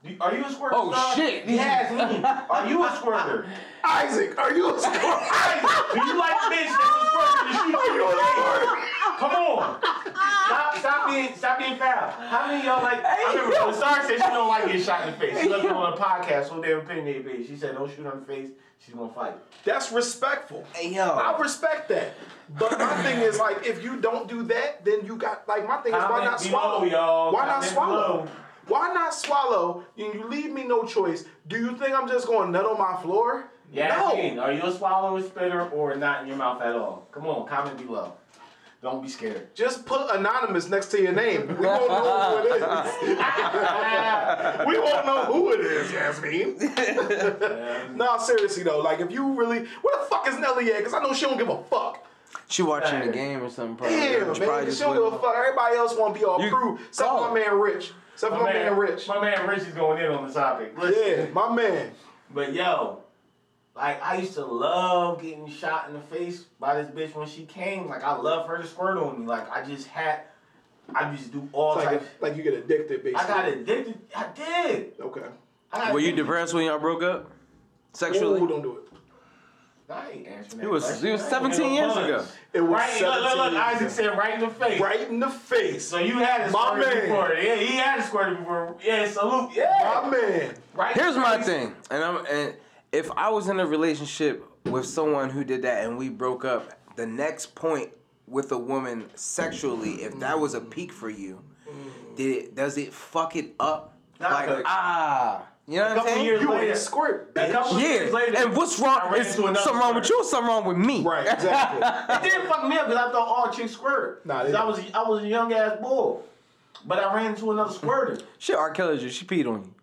Do- Are you a squirter? Oh, Star? shit. Yes, me. Are you a squirter? Isaac, are you a <laughs> squirter? Do you like bitch that's a squirter to shoot you in the? Come on. Stop, stop being, stop being foul. How many of y'all like? I remember when Star said she don't like getting shot in the face. She left it on a podcast, so damn opinion page. She said don't shoot her in the face. She's gonna fight. That's respectful. Hey I respect that. But my <laughs> thing is like, if you don't do that, then you got like my thing is why not swallow? y'all. Why not swallow? Why not swallow? And you leave me no choice. Do you think I'm just going to nut on my floor? Yasmin, no. are you a swallower, spitter, or not in your mouth at all? Come on, comment below. Don't be scared. Just put anonymous next to your name. We won't know who it is. <laughs> we won't know who it is, Yasmin. <laughs> no, seriously though, like if you really, where the fuck is Nelly at? Because I know she don't give a fuck. She watching the game or something. Probably. Damn, She man, she don't give a fuck. Everybody else want to be all You crew, except call for my man Rich. Except for my man Rich. My man Rich is going in on the topic. Yeah, my man. but yo, like I used to love getting shot in the face by this bitch when she came. Like I love her to squirt on me. Like I just had, I just do all It's like, types. like you get addicted, basically. I got addicted. I did. Okay. I got Were you depressed when y'all broke up? Sexually? Ooh, don't do it. I ain't answering that. It was- question. he was 17 years ago. It was Right, look, look, 17 look, years Isaac said right in the face. Right in the face. So you had a My squirt man. before. Yeah, he had a squirt before. Yeah, salute. Yeah. My man. Right Here's my thing, and I'm and if I was in a relationship with someone who did that and we broke up, the next point with a woman sexually, if that was a peak for you, did it, does it fuck it up? Nah, like cause- ah, you know A what I'm couple saying? years You later. ain't squirt, A bitch. couple years later. yeah, and what's wrong? ran Is into another something wrong with you? or Something wrong with me? Right, <laughs> exactly. It didn't fuck me up because I thought all chicks squirt. Nah, they I don't. was I was a young ass bull, but I ran into another squirter. Shit, R. Kelly, just she peed on you.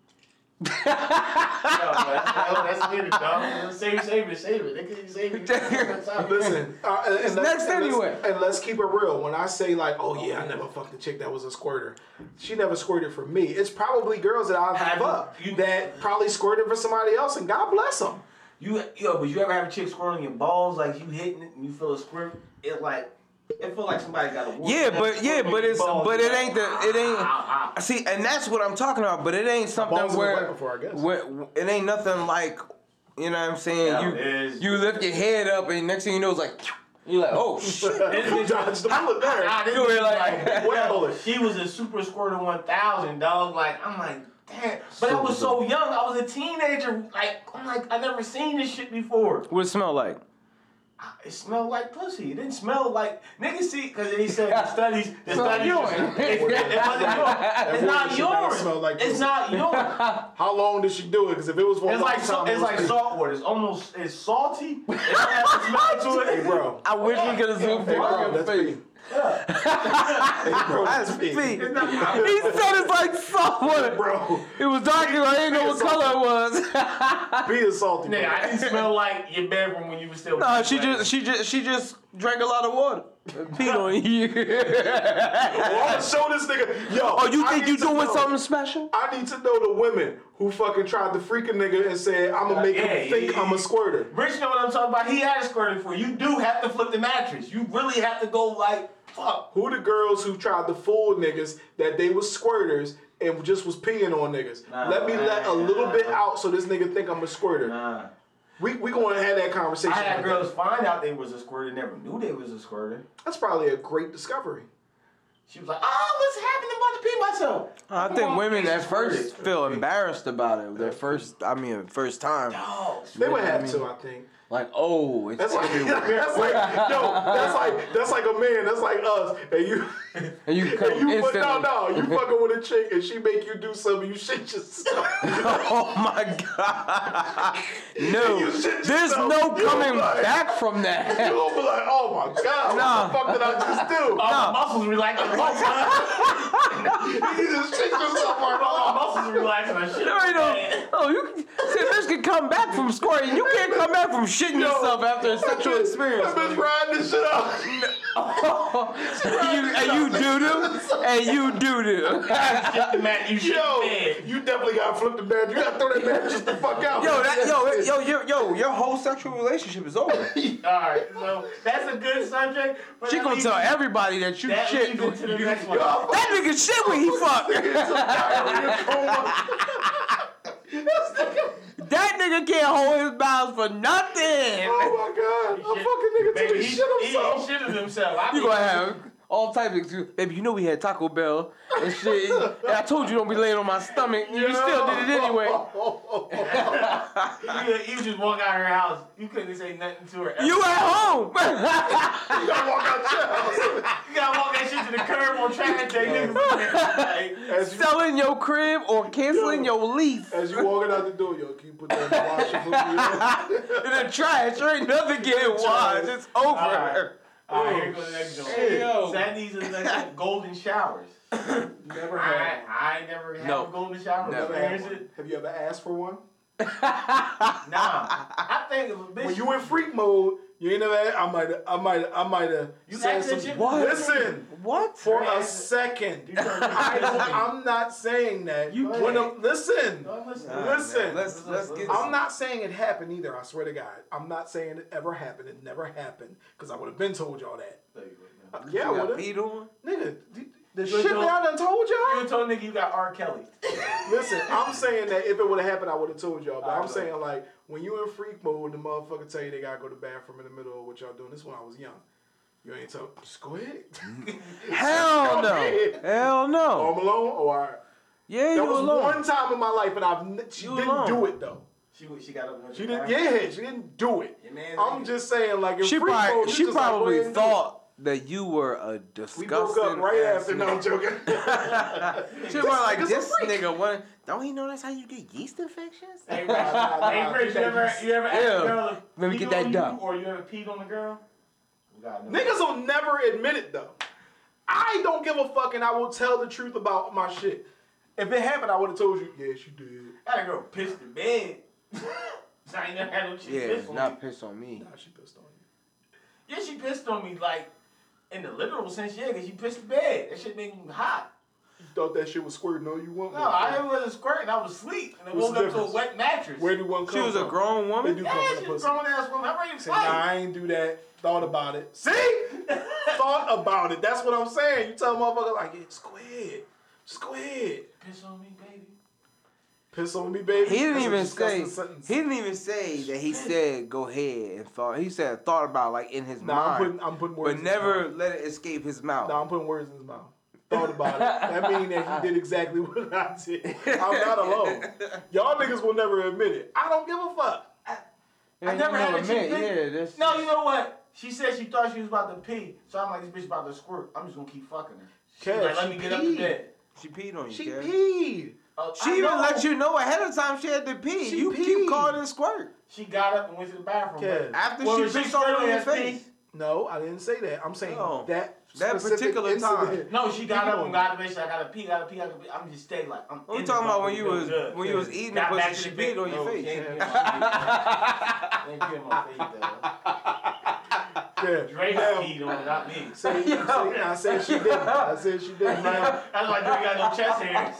Yo, that's, that's weird, dog. Save, save it, save it. They couldn't save it. Listen, uh, and, and It's let's- next and let's- anyway. And let's keep it real. When I say like, oh yeah, I never fucked a chick that was a squirter. She never squirted for me. It's probably girls that I've Have you- fucked you- that probably squirted for somebody else, and God bless them. You yo, but you ever have a chick squirting on your balls, like you hitting it and you feel a squirt? It like it feel like somebody got a woman Yeah, but yeah, but it's but it ain't the it ain't. See, and that's what I'm talking about. But it ain't something balls in the where, before, I guess. where it ain't nothing like you know what I'm saying. Yeah, you it is. you lift your head up and next thing you know it's like you're like oh <laughs> shit. You dodged the bullet there. <laughs> This You were like- like, What she was a super squirter 1000, dog. Like, I'm like, damn. But I was so young. I was a teenager. Like, I'm like, I never seen this shit before. What it smell like? It smelled like pussy. It didn't smell like niggas see because he said the studies. The Smell studies. urine. It, it wasn't yours. <laughs> It's not should not yours. smell like It's not yours. <laughs> How long did she do it? Because if it was one It's like so, it's it was like salt water. It's almost it's salty. It has a smell to Hey, it, bro. I wish we could have zoomed Hey, in bro, that's me. Hey, bro, That's that's me. feet. It's not- He said it's like salt water. Bro, It was dark. and I didn't know what color it was. be a salty. Nigga, I didn't smell like your bedroom when you were still. no, she just she just she just drank a lot of water. Peed on you. Well, I'ma show this nigga. Yo, oh, you think you doing know- something special? I need to know the women who fucking tried to freak a nigga and said, I'm gonna uh, make Yeah, him think yeah, I'm a squirter. Rich know what I'm talking about. He had a squirter for you. You do have to flip the mattress. You really have to go like fuck. Who the girls who tried to fool niggas that they was squirters and just was peeing on niggas? Nah, let me nah, let a little nah. bit out so this nigga think I'm a squirter. Nah. We we gonna have that conversation. I had like girls that. find out they was a squirter, never knew they was a squirter. That's probably a great discovery. She was like, oh, what's happening? I'm about to pee myself. I Come think women she at first feel embarrassed about it. Their first, I mean, first time. Dog. They would I have mean- to, I think. Like, oh, it's That's like, <laughs> that's like, yo, that's like, that's like a man. That's like us, and you, and you <laughs> come and you, fuck, instantly. no, no, you <laughs> fucking with a chick, and she make you do something, you shit yourself. <laughs> Oh my god! No, there's yourself. no You coming like- back from You that. gonna be like, oh my god, Nah. what the fuck did I just do? All my muscles relaxing the my time. you just shit yourself right All my off. muscles relaxing. I shit. No, you know, oh, you can, see, a bitch can come back from squirting. You can't come back from shitting yourself after a sexual experience. That bitch riding this shit out. you, and you do them, and you do them. Shit the mat. You shit Yo, the bed. you definitely gotta flip the bed. You gotta throw that bed just the fuck out. Yo, that, yo, yo, yo, yo, your whole sexual relationship is over. <laughs> All right, so that's a good subject. but She that gonna leads tell me- everybody that you That shit. leads into the next one. That nigga shit when he fuck. That nigga can't hold his mouth for nothing. Oh my god, a fucking nigga took Baby, his he, shit he, himself. he shitted himself. I You mean, gonna have all types of excuses. Baby, you know we had Taco Bell and shit. And I told you don't be laying on my stomach. You still did it anyway. <laughs> You, you just walk out of her house. You couldn't say nothing to her. ever. You at home. <laughs> You gotta walk out your house. You gotta walk that shit to the curb on traffic day. Niggas, like, As you, Selling your crib or canceling your lease. as you walking out the door, yo, can you put that in the washer for me? <laughs> In the trash, there ain't nothing getting washed. It's over. Alright. all right, here goes the next joke. Hey, yo. Sandy's is <laughs> like golden showers. Never had. I ain't never had No. a golden shower. Never. Never Never had one. it. Have you ever asked for one? Nah. I think if a bitch. When you in freak mode, You ain't never. I might. I might. I might have You said asked some. What? Listen. What? For You a second, You told me- I don't, I'm not saying that. You when a, can't. listen, Don't listen. Nah, Listen. man, let's let's get. I'm not saying it happened either. I swear to God, I'm not saying it ever happened. It never happened because I would have been told y'all that. Yeah, I got would have. peed on. Nigga, the, the You shit told- that I done told y'all. y'all. told nigga you got R. Kelly. <laughs> Listen, I'm saying that if it would have happened, I would have told y'all. But I I'm know. saying like when you in freak mode, the motherfucker tell you they gotta go to the bathroom in the middle of what y'all doing. This is when I was young. You ain't tell. Just go ahead. <laughs> Hell no. ahead. Hell Home no. alone. Or all right. Yeah, that you was alone. one time in my life, and I've n- she You didn't alone. do it though. She she got up. She didn't. bathroom. Yeah, she didn't do it. I'm just saying, like in She freak probably mode, she just like, probably ahead and do it. thought that you were a disgusting. We broke up right ass after. No, I'm joking. <laughs> She was like, this nigga, what? Don't he know that's how you get yeast infections? Hey, Nah, Rich, nah, nah, hey, Rich, you get ever, you ever asked Yeah. a girl if Let me get that on done. you, or you ever peed on a girl? We gotta know. Niggas will never admit it though. I don't give a fuck, and I will tell the truth about my shit. If it happened, I would have told you. Yes, you did. That a girl pissed in bed. so <laughs> I ain't never had no chick Yeah, piss on not me. piss on me. Nah, she pissed on you. Yeah, she pissed on me like in the literal sense, yeah, because she pissed in bed. That shit made me hot. You thought that shit was squirting on you? One No, I wasn't squirting. I was asleep. And I What's woke up to a wet mattress. Where do one come She was a from? grown They woman. do yeah, come from she was a grown ass woman. I'm ready to Say, nah. I ain't do that. Thought about it. See? <laughs> Thought about it. That's what I'm saying. You tell a motherfucker like, yeah, just go ahead. Just go ahead. Piss on me, baby. Piss on me, baby. He didn't even say. He didn't even say that he said go ahead and thought. He said thought about like in his Nah, I'm mind, putting, I'm putting words. but in his never let it escape his mouth. Nah, I'm putting words in his mouth. Thought about it. That means that he did exactly <laughs> what I did. I'm not alone. Y'all niggas will never admit it. I don't give a fuck. Yeah, I never had a what chick meant. piss- Yeah, that's No, you know what? She said she thought she was about to pee, so I'm like, this bitch about to squirt. I'm just gonna keep fucking her. She's like, let she me get up to peed. bed. She peed on you. She Kev. peed. Uh, She I even know. let you know ahead of time she had to pee. She you peed. keep calling it squirt. She got up and went to the bathroom. Kev. After Well, she when she pissed all over your ass pee, face. No, I didn't say that. I'm saying No. that That specific particular time. <laughs> No, she got Peed up and got up and said, I gotta pee, gotta pee, gotta pee. I'm just staying like, I'm We in talking about when you was good. when you was eating the Got pussy, she the peed on your face. she ain't on my face. Ain't peed on my face, Yeah. though. Dre Now, peed on it, not me. <laughs> say, say, I said she didn't. I said she didn't. Now, <laughs> That's why Dre got no chest hairs.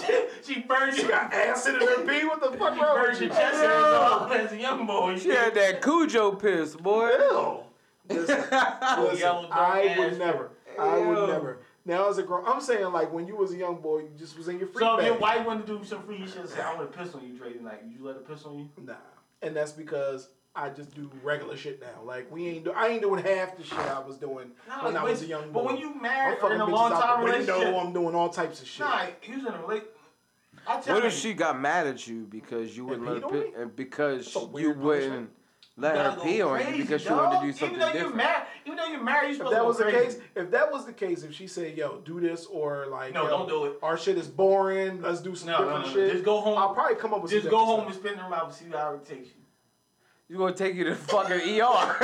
she, <laughs> she burned she got acid in her pee. What the fuck she wrong burned your chest hairs off as a young boy. She had that Cujo piss, boy. Ew. Listen, listen, I would never. I would never. Now as a grown, I'm saying like when you was a young boy, you just was in your free So if bag. your wife wanted to do some free shit, say, I want to piss on you, Dre, tonight. Would you let her piss on you? Nah, and that's because I just do regular shit now. Like we ain't do, I ain't doing half the shit I was doing Nah, when I but- was a young boy. But when you I'm married or in a bitches long out time the window. relationship, I'm doing all types of shit. nah, he was in a relationship. I tell What if she got mad at you because you wouldn't let peed her on pee, me? and because you wouldn't punishment. let her pee on you crazy, because she wanted to do something even though different? You're married, even though you're married, you're If that to was go the crazy. case, if that was the case, if she said, "Yo, do this," or like, No, "Yo, don't do it. Our shit is boring. Let's do some No, no, different no, no. shit." Just go home. I'll probably come up with Just some go home and stuff. spin her mouth and see how it takes you. You gonna take you to fucking ER?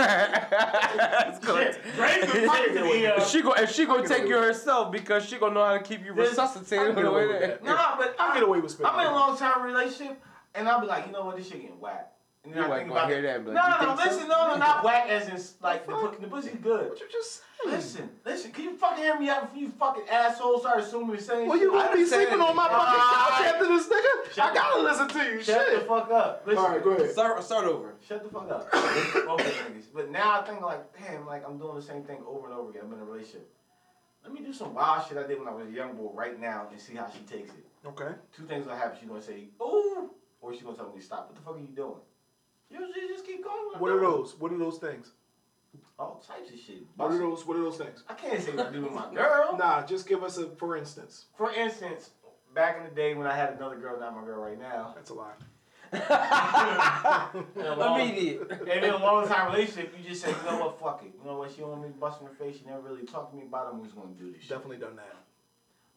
It's <laughs> gonna- Shit, Drake's been taking the uh, she go if she gonna take you with herself because she gonna know how to keep you This- resuscitated I on get the away way with there. that. Nah, but I I get away with spitting. I'm in a long term relationship, and I'll be like, you know what, this shit getting whack. And then You I ain't think gonna about hear that, but no, you no, think so? listen, no, no, not whack as in like the, fuck? the pussy's good. What you just saying? Listen, listen, can you fucking hear me out before you fucking asshole start assuming the same Well, shit? Well, you gonna be sleeping on my fucking couch Alright. after this nigga? Shut I gotta listen to you. Shut Shit. the fuck up. Listen, All right, go ahead. Start start over. Shut the fuck up. Niggas. But now I think like, damn, like I'm doing the same thing over and over again. I'm in a relationship. Let me do some wild shit I did when I was a young boy right now and see how she takes it. Okay. Two things gonna happen. She's gonna say, ooh, or she's gonna tell me to stop. What the fuck are you doing? Usually just keep going. What are those? What are those things? All types of shit. What are those? What are those things? I can't say what I do with my girl. <laughs> Nah, just give us a for instance. For instance, back in the day when I had another girl, not my girl right now. That's a lie. <laughs> in a long- Immediate. And in a long time relationship, you just say, you know what, fuck it. You know what, she don't want me to bust in her face. She never really talked to me about it. I'm just gonna do this shit. Definitely done that.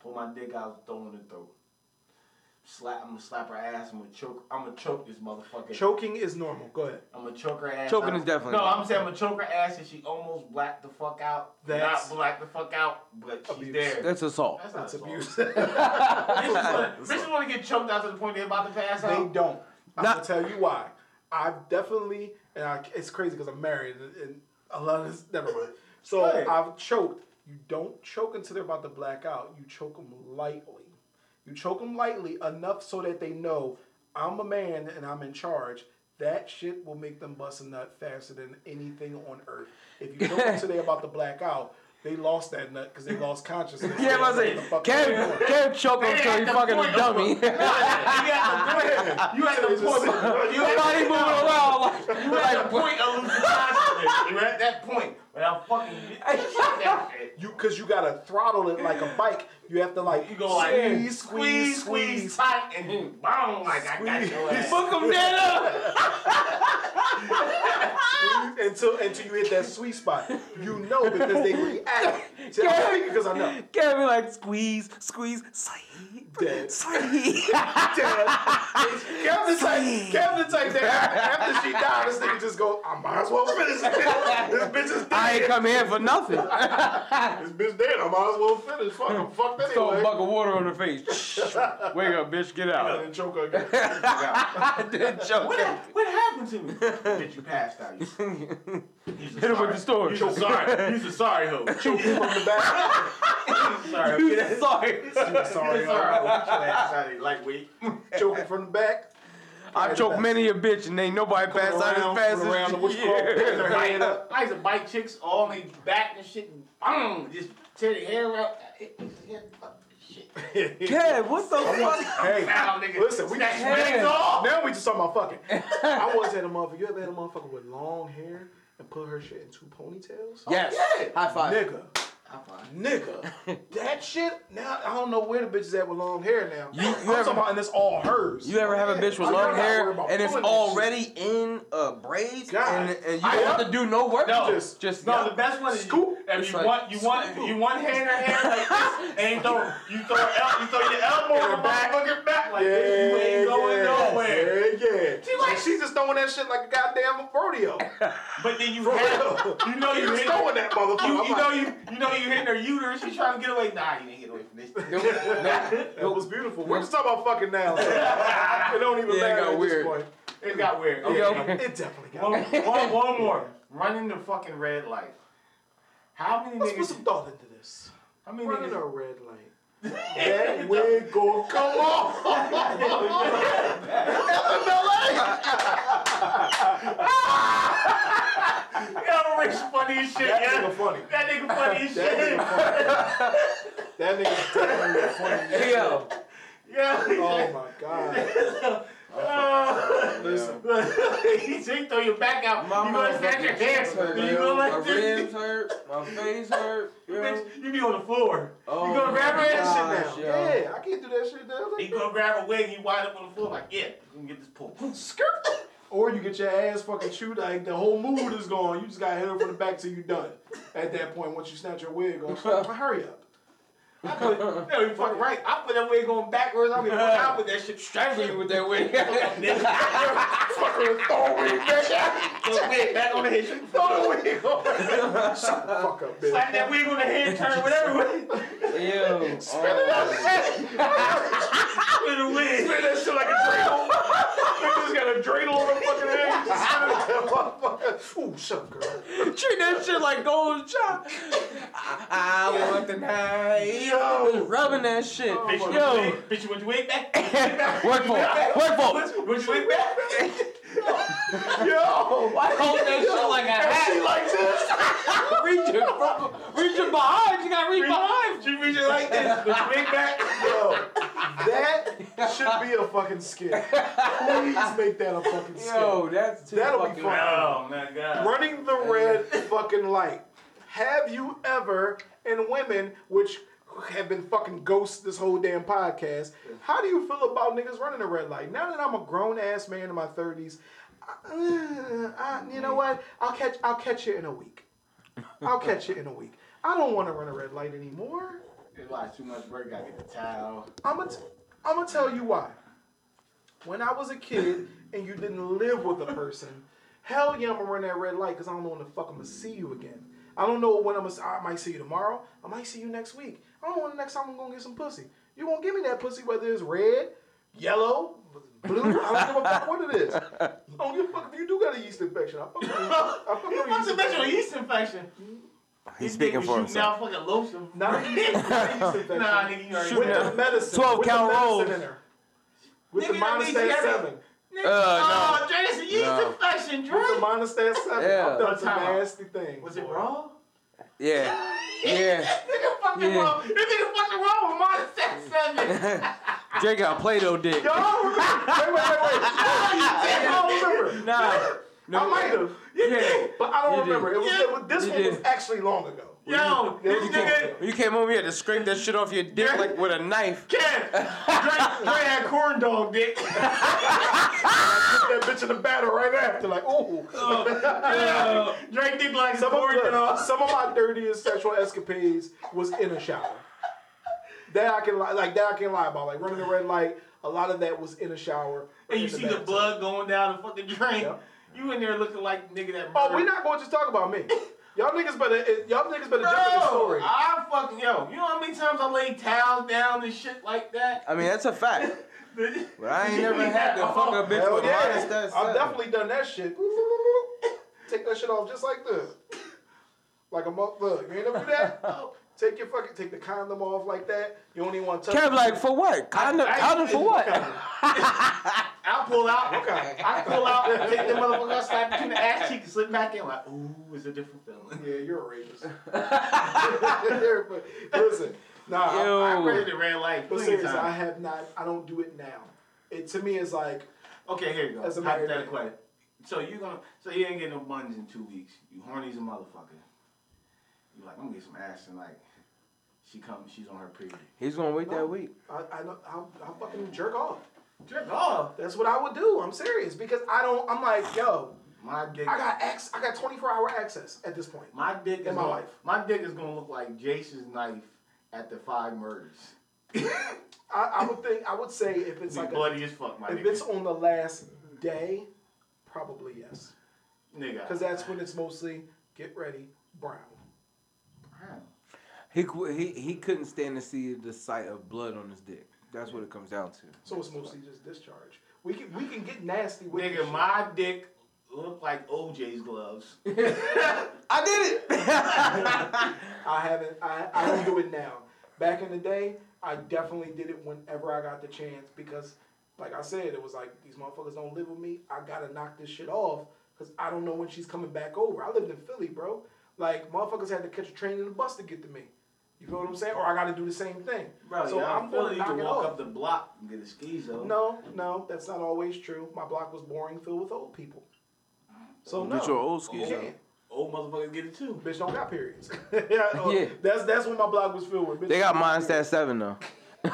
Pull my dick out, throw it in the throat. Slap, I'm gonna slap her ass. I'm gonna choke. I'm gonna choke this motherfucker. Choking is normal. Go ahead. I'm gonna choke her ass. Choking out. is definitely No, not. I'm saying I'm gonna choke her ass and she almost blacked the fuck out. That's- Not black the fuck out, but she's Abuse. there. That's assault. That's not That's assault. abuse. <laughs> Bitches wanna- <laughs> want to get choked out to the point they're about to pass out. they don't. I'm Not- gonna tell you why. I've definitely, and I, it's crazy because I'm married, and, and a lot of this, never mind. So Right. I've choked. You don't choke until they're about to black out. You choke them lightly. You choke them lightly enough so that they know I'm a man and I'm in charge. That shit will make them bust a nut faster than anything on earth. If you choke until they're about to black out, they lost that nut because they lost consciousness. Yeah, I was They say, the fuck Kev, out. Kev choke him till he fucking a dummy. <laughs> You at the point. You at Body moving around like, at like the point of losing consciousness. <laughs> You're at that point without fucking <laughs> that shit. You because you gotta throttle it like a bike. You have to like You go like squeeze, squeeze, squeeze. tight, and then boom, like I got your ass. fuck him dead up. until until you hit that sweet spot. You know because they react. <laughs> See, I'm because I know. Kev be like squeeze, squeeze, say, Dead. say. <laughs> Dead. Kevin the type, Kevin the type that after, after she died, this nigga just go, I might as well finish this. <laughs> This bitch is dead. I ain't come here for nothing. <laughs> This bitch dead. I might as well finish. Fuck, I'm fucked Throw a bucket of water on her face. Wake up, bitch, get And out. then choke her again. I did choke What, him. what happened to me? Bitch, you passed out. You, you Hit him with the story. You so sorry. You so sorry, ho. Choke her from the back. sorry. You Get that- sorry. Sorry, Sorry, yo. ho. Get your out of lightweight. Choke her from the back. I choked many a bitch and ain't nobody passed out around, as fast put around the as what's yeah. Her. I used to bite chicks all in their back and shit. And boom, just tear the hair out. Shit. <laughs> Kev, what the fuck? Hey, Foul nigga. listen, we Snatch got wigs off. Now we just talking about fucking. <laughs> I once had a motherfucker. You ever had a motherfucker with long hair and put her shit in two ponytails? Yes. Oh, yeah. High five. Nigga, I'm fine. Nigga, <laughs> that shit. Now I don't know where the bitch is at with long hair now. You- you I'm ever- talking about, and it's all hers. You ever have a bitch with I long hair and it's pulling that already in a braids God. and, and you I don't have to do no work? No. just just No, yeah. the best one is Scoop. If It's you like- want, you want, you want hair in hand like this, <laughs> and you throw, you throw, el- you throw your elbow In on the the back. motherfucker back like yeah, this. You ain't going yeah, nowhere. Yeah, yeah. She like- she's just throwing that shit like a goddamn rodeo. But then you For have, real. you know She you was hit, throwing that motherfucker. you, I'm you know you, you know you hitting her uterus. She's trying to get away. Nah, you ain't get away from this. That was beautiful. We're just talking about fucking now. So <laughs> it don't even Yeah, it matter got at weird. this point. It got weird. Okay. Okay. It definitely got One, weird. one, one more. Running the fucking red light. How many Let's put some thought into this. How many Running a red light. <laughs> That wig go come off. <laughs> Yo, Rich funny as shit. That yeah. nigga funny. That nigga funny as That shit. nigga funny. That nigga definitely funny. Hey, yo. Yeah. Oh my god. <laughs> Listen. <laughs> he said throw your back out. My you gonna snatch your motherfucking hair. hurt, You yo. go My like this. ribs hurt. My face hurt. Yo. <laughs> Bitch, you be on the floor. Oh you gonna grab her my and gosh, shit yo. Yeah, I can't do that shit down. He gonna grab a wig. You wind up on the floor like, yeah, you can get this pull. Skirt. Or you get your ass fucking chewed like the whole mood is gone. You just gotta hit her from the back till you done. At that point, once you snatch your wig off, <laughs> hurry up. I put, no, <laughs> you fucking right. I put that wig on backwards. I mean, I put that shit Strangle you with that wig. <laughs> Fucking throw a wig back. Throw the wig back on the head. Throw the wig on. Shut the fuck up, bitch. Slap that wig on the head, turn whatever way. Yo. Spin oh. the wig. Spin that shit like a dreidel. Niggas got a dreidel on the fucking head. Just spin it like a motherfucker. Ooh, shut up, girl. Treat that shit like gold chop. I, I want the night. Yo. Rubbing that shit. Bitch, you want your Yo. Bitch, you want your wig back? Work for it. Work for it. Want your wig back? Yo. Why hold that shit like a And she hat? like this. Reach it, bro. Reach it behind. You gotta reach behind. She reach it like this. Put your wig back. Yo, that should be a fucking skit. Please make that a fucking skit. Yo, that's too That'll be fun. Oh my god. Running the red fucking light. Have you ever, and women, which have been fucking ghosts this whole damn podcast, how do you feel about niggas running a red light? Now that I'm a grown ass man in my 30s, I, uh, I, you know what? I'll catch I'll catch you in a week. I'll catch you in a week. I don't want to run a red light anymore. It's like too much work. Gotta get the towel. I'm gonna, t- I'm gonna tell you why. When I was a kid and you didn't live with a person, hell yeah, I'm gonna run that red light because I don't know when the fuck I'm gonna see you again. I don't know when I'm gonna. I might see you tomorrow. I might see you next week. I don't know when the next time I'm gonna get some pussy. You won't give me that pussy whether it's red, yellow, blue. I don't give a fuck what it is. I don't give a fuck if you do got a yeast infection. I fuck with you. I fuck with You a must yeast a infection. yeast infection. He's speaking for himself. Out fucking lotion. Not a yeast, not a yeast <laughs> infection. Nah, nigga, you already Shooting with the medicine. 12 with count rolls. With Nigga, the that means you Monistat seven. Nigga, Uh, oh, Dre, it's a yeast No. infection, Dre. With the Monistat seven. Yeah. I've done some nasty things. Was it boy. raw? Yeah. <laughs> Yeah. nigga fucking Yeah. wrong. This nigga fucking wrong with Monistat 7. Drake got Play-Doh dick. Yo, I don't remember. Wait, wait, wait, wait. <laughs> I don't remember. Nah. No. I might have. Yeah. But I don't You remember. did. It was, it was this You one was actually long ago. Yo, Yeah, this you nigga, You came over here to scrape that shit off your dick Yeah. like with a knife. <laughs> Ken, Dre, Dre had corn dog dick. I <laughs> Put that bitch in the battle right after, like, ooh. Oh, <laughs> yeah. Drake dick like Some of, corn dog. some of my dirtiest sexual escapades was in a shower. That I can lie, like that I can lie about, like running the red light. A lot of that was in a shower. And you in see the blood going down the fucking drain. Yep. You in there looking like nigga that Oh, we're not going to just talk about me. Y'all niggas better, eh, y'all niggas better jump in the Bro, story. I fucking yo. You know how many times I laid towels down and shit like that? I mean, that's a fact. <laughs> But I ain't never <laughs> had to fuck a bitch Hell with yeah. minus that I've definitely done that shit. <laughs> Take that shit off just like this. Like a mo- look, you ain't never do that? Take your fucking take the condom off like that. You don't even want to touch Kev, it. like, for what? Condom, I- condom for what? <laughs> I'll pull out. Okay. I pull out, take the motherfucker, slap between the ass cheek, and slip back in. Like, ooh, it's a different feeling. Yeah, you're a rapist. but <laughs> <laughs> listen, nah, Yo. I read the red light. but plenty of seriously, I have not. I don't do it now. It to me is like Okay, here you go. As a married Hypothetical man. question. So you gonna, so you ain't getting no buns in two weeks. You horny as a motherfucker. You're like, I'm gonna get some ass and like, she comes, she's on her period. He's gonna wait No. that week. I I I'll, I'll fucking jerk off. Jerk off. That's what I would do. I'm serious because I don't. I'm like yo. My dick. I got X. I got 24 hour access at this point. My dick is my gonna, life. My dick is gonna look like Jason's knife at the five murders. <laughs> I, I would think. I would say if it's It's like like a, bloody as fuck, my if nigga. it's on the last day, probably yes. nigga. Because that's when it's mostly get ready brown. He, he he couldn't stand to see the sight of blood on his dick. That's what it comes down to. So it's mostly just discharge. We can we can get nasty with this Nigga, shit. my dick look like OJ's gloves. <laughs> I did it. <laughs> I haven't. I, I don't do it now. Back in the day, I definitely did it whenever I got the chance because, like I said, it was like these motherfuckers don't live with me. I gotta knock this shit off because I don't know when she's coming back over. I lived in Philly, bro. Like motherfuckers had to catch a train and a bus to get to me. You feel what I'm saying? Or I gotta do the same thing. Bro, so yeah, I'm I'm gonna feeling you knock can walk off. up the block and get a schizo. No, no, that's not always true. My block was boring, filled with old people. So no, Get your old you skis can't. Old motherfuckers get it too. Bitch don't got periods. yeah, <laughs> uh, Yeah. that's that's what my block was filled with. Bitch They got don't minus that periods. seven though. <laughs>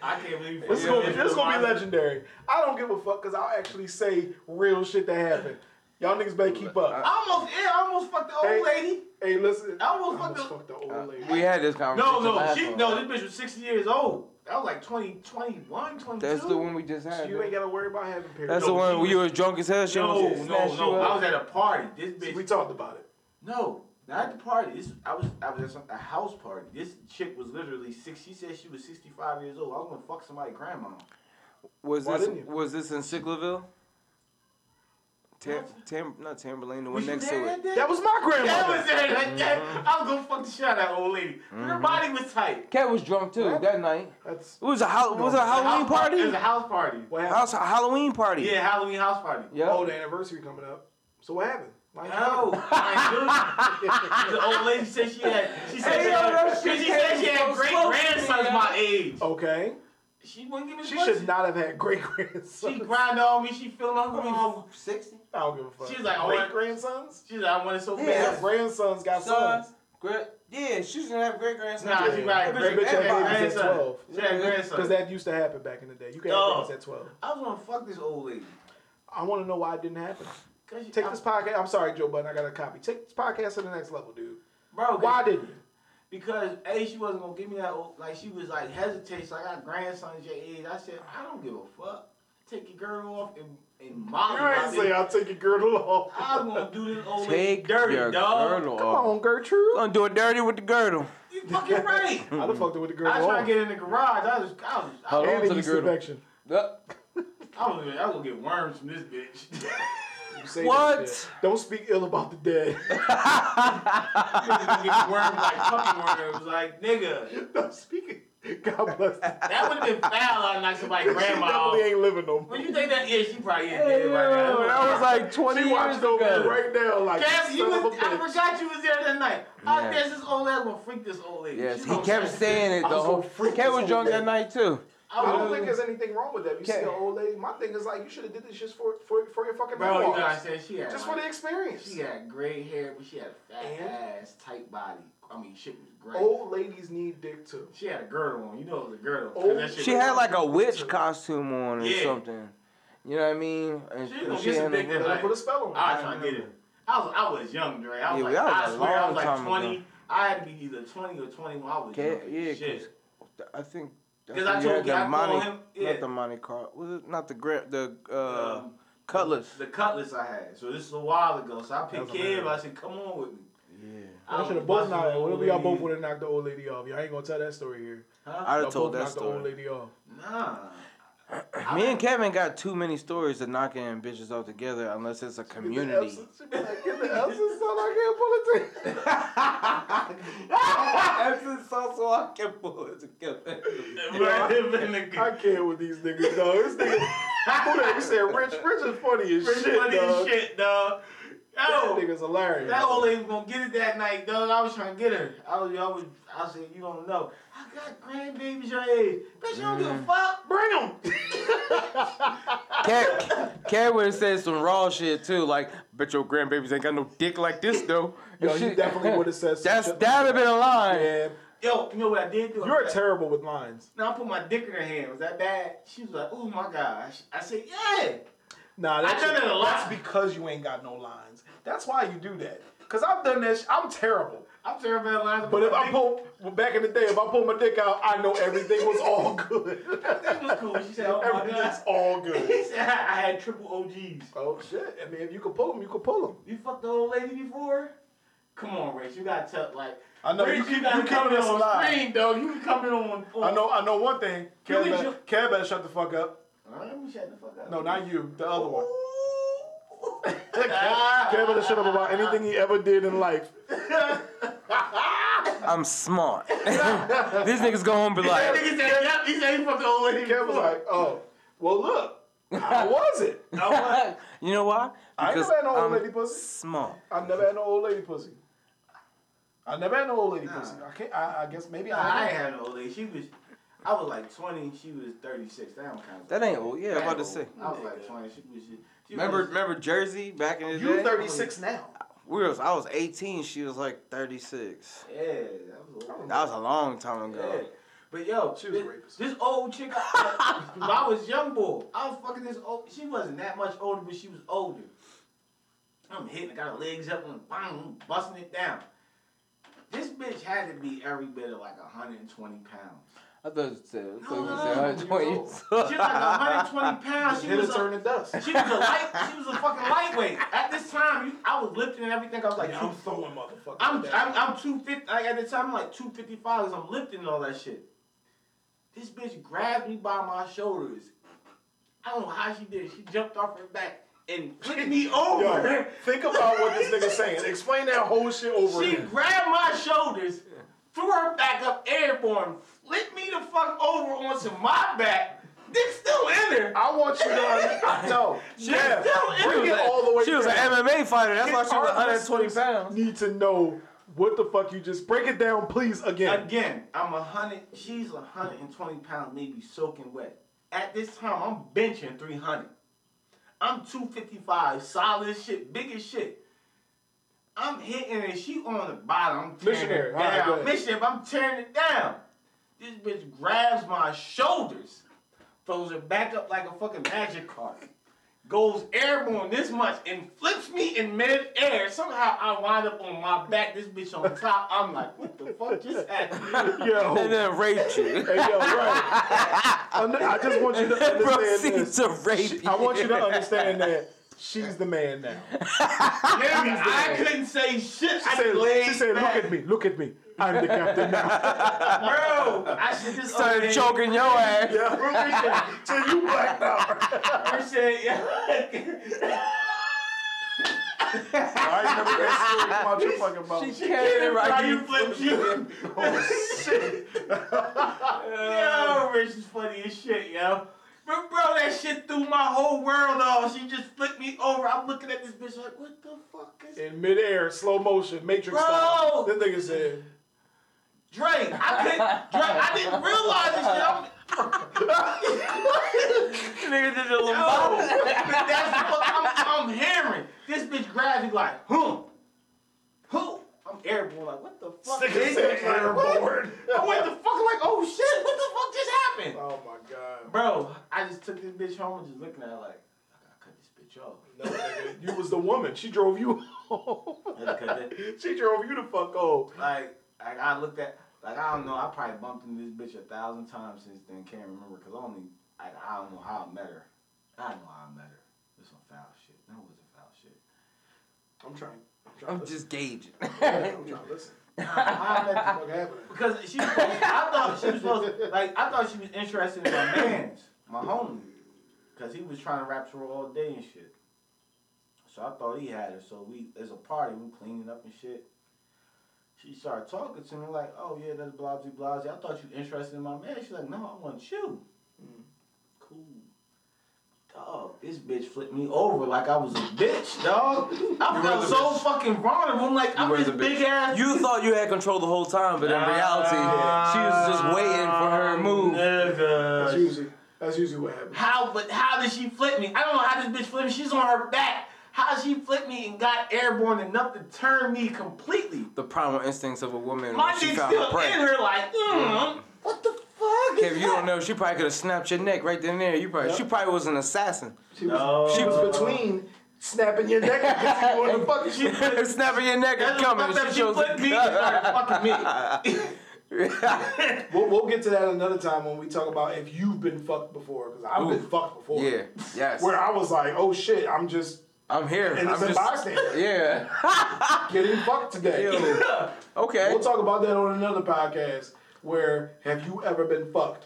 I can't believe It's fucking gonna, be, it's gonna be legendary. I don't give a fuck because I'll actually say real shit that happened. Y'all niggas better keep up. I almost, yeah, I almost fucked the old Hey. lady. Hey, listen. I almost I almost fucked fucked the old uh, lady. We had this conversation. No, no, last she, one. no, this bitch was 60 years old. That was like 20, 21, 22. That's the one we just had. you ain't gotta worry about having periods. That's No, the one she where you was- was drunk as hell. She No, almost no, no. you I was at a party. This bitch. we talked about it. No, not at the party. This I was I was at some, a house party. This chick was literally six. She said she was sixty five years old. I was gonna fuck somebody's grandma. Was Why this was this in Sicklerville? Tam, Tam, not Tamberlane, the one Was next to it. day? That was my Yeah, I grandmother. was there that day. I was gonna fuck the shit out of that old lady. Her body was tight. Cat was drunk too What? that night. That's It was a hol- was it a Halloween House par- It was a house party. what happened. House a Halloween party. Yeah, Halloween house party. Yeah. Oh, the anniversary coming up. So what happened? Why No, I ain't do it. the old lady said she had. She said Hey, she yo, had, that shit she said she had great close grandsons yo. my age. Okay. She wouldn't give me She pussy. should not have had great grandsons. She grinded on me. She feeling hungry. Um, sixty. I don't give a fuck. She's like, oh, great what- grandsons. She's like, I want it so Yeah. bad. Yeah, grandsons got Sons. sons. Great. Yeah, she's gonna have great grandsons. Nah, she Yeah. got That great bitch had grandson. at 12. She had grandsons Because that used to happen back in the day. You can have babies at 12. I was gonna fuck this old lady. I want to know why it didn't happen. Cause Take I- this podcast. I'm sorry, Joe Budden. I got a copy. Take this podcast to the next level, dude. bro. Why Why? didn't you? Because a she wasn't gonna give me that. Old, like she was like hesitate. So I got grandsons your age. I said I don't give a fuck. Take your girl off and and molly. You ain't say. I'll take your girdle off. I was gonna do this old lady Take dirty, your dog. girdle Come off. on, Gertrude. I'm gonna do it dirty with the girdle. You fucking right. <laughs> I done fucked it with the girl. I tried on. to get in the garage. I was, I was, I Hold was, on and to the the yeast girdle. infection. Uh, I was, I was gonna get worms from this bitch. <laughs> Say What? Don't speak ill about the dead. <laughs> Niggas gonna get worms like puppy worms. Like nigga, Don't speak it. <laughs> God bless. you. that would have been foul on like somebody's <laughs> She grandma. definitely ain't living no more. When you think that, yeah, she probably is Hey, dead right now. yo, that was like 20 years watched over right now, like Cassie, you son of a was, I forgot you was there that night. I Yeah. guess this old ass gonna freak this old lady. Yes, She he kept saying it I the was whole. gonna freak Kev was drunk that night too. I I don't was- think there's anything wrong with that. You see Okay. an old lady. My thing is like you should have did this just for for for your fucking Bro, you memoirs. gotta say she had just like, for the experience. She had gray hair, but she had a fat And? ass, tight body. I mean, shit was great. Old ladies need dick too. She had a girdle on. You know it was a girdle. 'cause Old- that shit She had like a witch costume on or Yeah. something. You know what I mean? And, She and gonna she get some dick witch- that Like, put a spell on. I was trying to get it. I was I was young, Dre. I was Yeah, like, that was I a swear, I was like twenty. ago. I had to be either twenty or twenty-one. I was Okay, young. yeah, shit. I think. Because I when you told had you, the I Monte- him, yeah. Not the Monte Carlo. Was it not the gra- the uh, Um, Cutlass? The cutlass I had. So this is a while ago. So I picked That was Kev. I said, "Come on with me." Yeah. I I should have both busting knocked. old Whatever y'all both would have knocked the old lady off. Y'all ain't gonna tell that story here. Huh? I'd have told both that knocked the old story. lady off. Nah. Me and Kevin got too many stories of knocking bitches off together unless it's a community. She be like, get the Elsa son, I can't pull it together. Epsom sauce so I can pull it together. Right I can't with these niggas, dog. This nigga, who that? You said Rich? Rich is funny as Pretty shit, funny as shit, dog. That Yo, nigga's hilarious. that old lady was gonna get it that night, dog. I was trying to get her. I was, I was, I said, you don't know. I got grandbabies your age. Bitch, you don't give a mm. fuck. Bring them. Kev, Kev would have said some raw shit too, like, bet your grandbabies ain't got no dick like this though. <laughs> Yo, And you definitely would have said some That's that'd have been a line. Yeah, Yo, you know what I did do? you're terrible with lines. Now I put my dick in her hand. Was that bad? She was like, "Oh my gosh." I said, "Yeah." Nah, that's, done it a lot. that's because you ain't got no lines. That's why you do that. Cause I've done that. Sh- I'm terrible. I'm terrible at lines. But if I pull well, back in the day, if I pull my dick out, I know everything was all good. <laughs> dick was cool. She said, "Oh my Everything's god." all good. <laughs> He said, "I had triple OGs." Oh shit! I mean, if you can pull them, you can pull them. You fucked the old lady before? Come on, Rach. You gotta tell like. I know you gotta you keeping in us on alive. screen, dog. You can come in on. on I know. I know one thing. You and better, you- better shut the fuck up. All right, let me the fuck up. No, not you. The other one. Ooh. Kev better shut up about anything he ever did in life. <laughs> I'm smart. <laughs> These niggas go home and be That like, nigga said, yep, he said he fucked the old lady. Kev was like, "Oh, well, look, how <laughs> was it? What? you know why? I ain't never had no old I'm lady pussy. smart. I never had no old lady pussy. I never had no old lady pussy. I can't. I, I guess maybe Nah, I. I ain't had no old lady. She was, I was like 20, she was 36. That don't. That ain't old. Yeah, I'm about to old. say. I was like 20. She was. She, she Remember, was, remember Jersey back in the day. You day? 36 now. We was, I was 18. She was like 36. Yeah, that was old. That was a long time Yeah. ago. But yo, She was this, this old chick, I, I was young boy, I was fucking this old. She wasn't that much older, but she was older. I'm hitting, got her legs up and bang, busting it down. This bitch had to be every bit of like 120 pounds. I thought it said, uh, I thought No, it no, said no, 120 uh, <laughs> She was like 120 pounds. She was it, a, turn dust. she was a light. <laughs> She was a fucking lightweight. At this time, you, I was lifting and everything. I was like, Like two I'm throwing motherfuckers. I'm down. I'm, I'm 250. Like at the time, I'm like 255 because I'm lifting and all that shit. This bitch grabbed me by my shoulders. I don't know how she did. it. She jumped off her back and flipped me over. Yo, think about what this nigga's saying. Explain that whole shit over here. She again. grabbed my shoulders, threw her back up airborne, flipped me the fuck over onto my back. Dick still in there. I want you to understand. No, yeah, still in bring it. it all the way She was an. MMA fighter. That's why she was 120 pounds. Need to know what the fuck you just break it down, please. Again, Again, I'm a hundred. She's a hundred and twenty pounds, maybe soaking wet. At this time, I'm benching three hundred. I'm two fifty five, solid shit, big as shit. I'm hitting and she on the bottom. I'm tearing Missionary. it go down. ahead. Missionary, I'm tearing it down. This bitch grabs my shoulders, throws it back up like a fucking magic card. Goes airborne this much and flips me in mid-air. Somehow I wind up on my back, this bitch on top. I'm like, what the fuck just happened? yo, And then raped you. hey, yo, right. <laughs> I just want you to understand Proceed this. to rape She- I want you to understand that she's the man now. Nigga, I couldn't say shit. She I said, she said, look at me, look at me. I'm the captain now. <laughs> Bro, I should just Started choking your ass. yeah. so you blacked out. I said, yeah. <laughs> I ain't never that story about your fucking mouth. She carried it right. How You you flip you? Oh, shit. <laughs> Yo, Rich is funny as shit, yo. But bro, that shit threw my whole world off. She just flipped me over. I'm looking at this bitch like, what the fuck is In midair, slow motion, Matrix Bro. style. That nigga said, Drake? I couldn't. Drake, I didn't realize this shit. I'm, <laughs> Nigga did a Yo, <laughs> that's what I'm, I'm hearing. This bitch grabs me like, huh, Who? I'm airborne like, what the fuck? Nigga is said this? Like, airborne. What? I went the fuck like, oh shit, what the fuck just happened? oh my god. Bro, I just took this bitch home and just looking at her like, I gotta cut this bitch off. No, nigga, you was the woman. She drove you <laughs> home. Gotta cut that- she drove you the fuck home. Like, like I looked at, like I don't know, I probably bumped into this bitch a thousand times since then. Can't remember because only, like, I don't know how I met her. I don't know how I met her. This some foul shit. That wasn't foul shit. I'm trying. I'm, trying I'm just gauging. listen. I'm trying to listen. <laughs> How I met What the fuck happened? Because she I thought she was supposed to, like, I thought she was interested in my man's, my homie. Because he was trying to rapture her all day and shit. So I thought he had her. So we, as a party, we cleaning up and shit. She started talking to me like, oh yeah, that's blah, blah, blah. I thought you interested in my man. She's like, no, I want you. Mm. Cool. Dog, this bitch flipped me over like I was a bitch, dog. <laughs> I were felt the so bitch. fucking vulnerable. I'm like, I'm were this the bitch. big ass. You thought you had control the whole time, but in reality, she was just waiting for her move. That's usually that's usually what happens. How, but how did she flip me? I don't know how this bitch flipped me. She's on her back. How she flipped me and got airborne enough to turn me completely? The primal instincts of a woman My she dick's found her still prey. in her like, mm, what the fuck? Is it? If you don't know, she probably could have snapped your neck right then and there. You probably, she probably was an assassin. She was, No. she was between snapping your neck and <laughs> kissing you on the fucking shit. <laughs> Snapping your neck That's and coming. She she flipped me and started fucking me. <laughs> We'll, we'll get to that another time when we talk about if you've been fucked before, because I've been fucked before. Yeah. Yes. Where I was like, oh shit, I'm just I'm here. I'm innocent just. bystander Yeah. <laughs> getting fucked today. Okay. We'll talk about that on another podcast. Where have you ever been fucked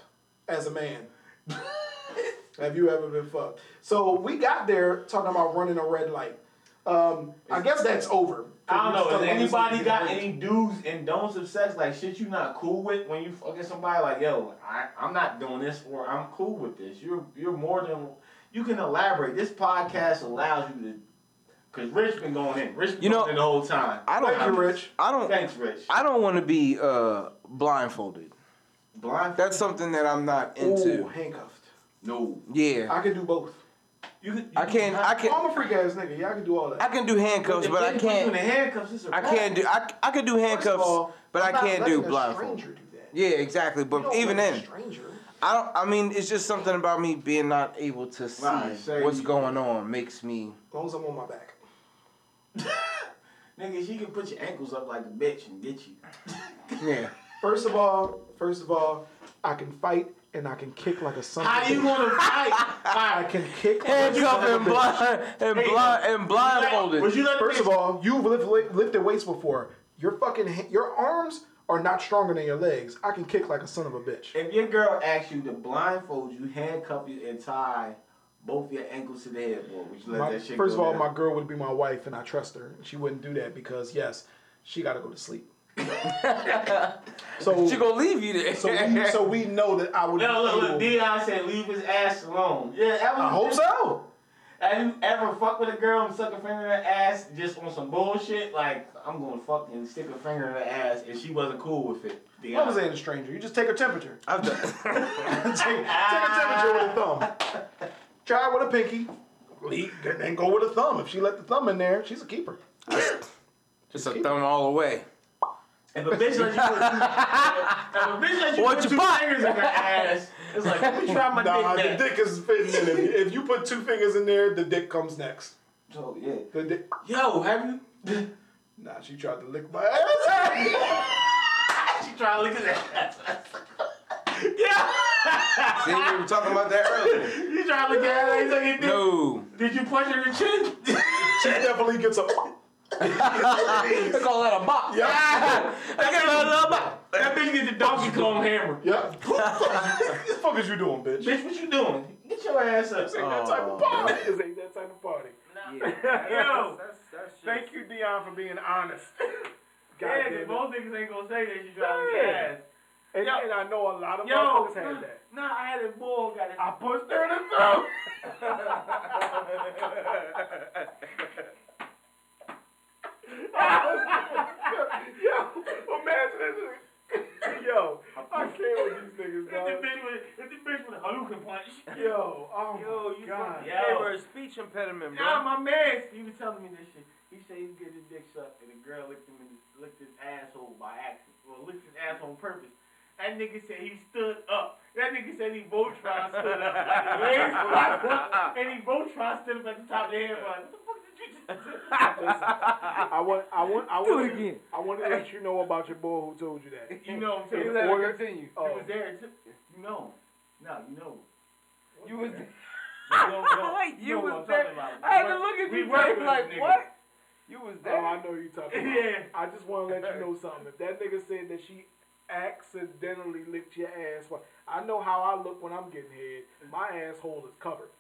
as a man? <laughs> have you ever been fucked? So we got there talking about running a red light. Um, I guess that's over. I don't know. Has anybody got about any do's and don'ts of sex? Like shit you not cool with when you fucking somebody? Like yo, I, I'm not doing this or I'm cool with this. You're you're more than you can elaborate. This podcast allows you to. Cause Rich been going in. Rich been You know, in the whole time. I don't. Thank you, Rich. I don't. Thanks, Rich. I don't want to be uh, blindfolded. Blind. That's something that I'm not into. Ooh, handcuffed. no. Yeah. I can do both. You could. I can't. I can. I'm a freak ass nigga. Yeah, I can do all that. I can do handcuffs, but I If they put you in the can't. handcuffs. I can't do. I, I can do handcuffs, all, but I I'm not can't do a blindfold. stranger do that. Yeah, exactly. You But even then, stranger. I don't. I mean, it's just something about me being not able to see Right, say what's you- going on makes me. As long as I'm on my back. <laughs> Nigga, she can put your ankles up like a bitch and get you. <laughs> Yeah. First of all, first of all, I can fight and I can kick like a son. How of a you bitch. gonna fight? <laughs> I Alright. can kick. like a Handcuffed son and of a bitch. blind and Hey, blind and blindfolded. Would you let First of all, you've lift, lifted weights before. Your fucking ha- your arms are not stronger than your legs. I can kick like a son of a bitch. If your girl asks you to blindfold you, handcuff you, and tie both your ankles to the headboard, would you let My- that shit first of all, down? my girl would be my wife, and I trust her. She wouldn't do that because yes, she got to go to sleep. <laughs> so <laughs> She gonna leave you there. so we, so we know that I would. No, look, be look, Dion said leave his ass alone. Yeah, that was. I hope so. Have you ever fucked with a girl and suck a finger in her ass just on some bullshit? Like, I'm gonna fuck and stick a finger in her ass, and she wasn't cool with it. Dion. What was saying a stranger? You just take her temperature. I've done. <laughs> <laughs> take, take a temperature with a thumb. Try it with a pinky. Leave, then go with a thumb. If she let the thumb in there, she's a keeper. Just a thumb all the way. If a bitch let you put two, if a bitch let you What put you two buy? fingers in her ass, it's like, let me try my Nah, dick the back. dick is fitting in. If you, if you put two fingers in there, the dick comes next. So, yeah. The dick. Yo, have you? <laughs> Nah, she tried to lick my ass. <laughs> She tried to lick at that. <laughs> yeah. See, we were talking about that earlier. You trying to look at her like you did? No. Did you punch her in the chin? She definitely gets a. They call that a bop. Yeah. <laughs> I got a little bop. That bitch get the Donkey Kong hammer. Yep. What the fuck is you doing, bitch? Bitch, what you doing? Get your ass up. This ain't that type of oh. party. This ain't that type of party. Yeah. Yo, thank you, Dion, for being honest. <laughs> God Yeah, cause most niggas ain't gonna say that you driving Yeah. gas. And, Yo. and I know a lot of Yo, motherfuckers had that. Nah, I had a bull got it. I pushed her in the throat. <laughs> <laughs> Yo, imagine this. Yo, I can't with these niggas, Hit the dog. bitch with hit the bitch with a Hadouken punch. Yo, oh Yo, my you god. fucking Yo. gave her a speech impediment, bro. Nah, my man, he was telling me this shit. He said he get his dick sucked and the girl licked him in his, licked his asshole by accident. Well, licked his asshole on purpose. That nigga said he stood up. That nigga said he Voltron stood up. Like the legs flopped up, and he Voltron stood up at the top of the head. Like, what the fuck did you just do? <laughs> I want, I want, I Do want, it again. I want to let you know about your boy who told you that. You know what I'm saying? let Order- her continue. You was oh. there too. You know. No, you know. You was You know, know, You know <laughs> was there. I had to look at We you work Jay, with like, nigga. what? You was oh, there. Oh. I know you talking <laughs> about. Yeah. I just want to let you know something. If that nigga said that she accidentally licked your ass, I know how I look when I'm getting head. My asshole is covered.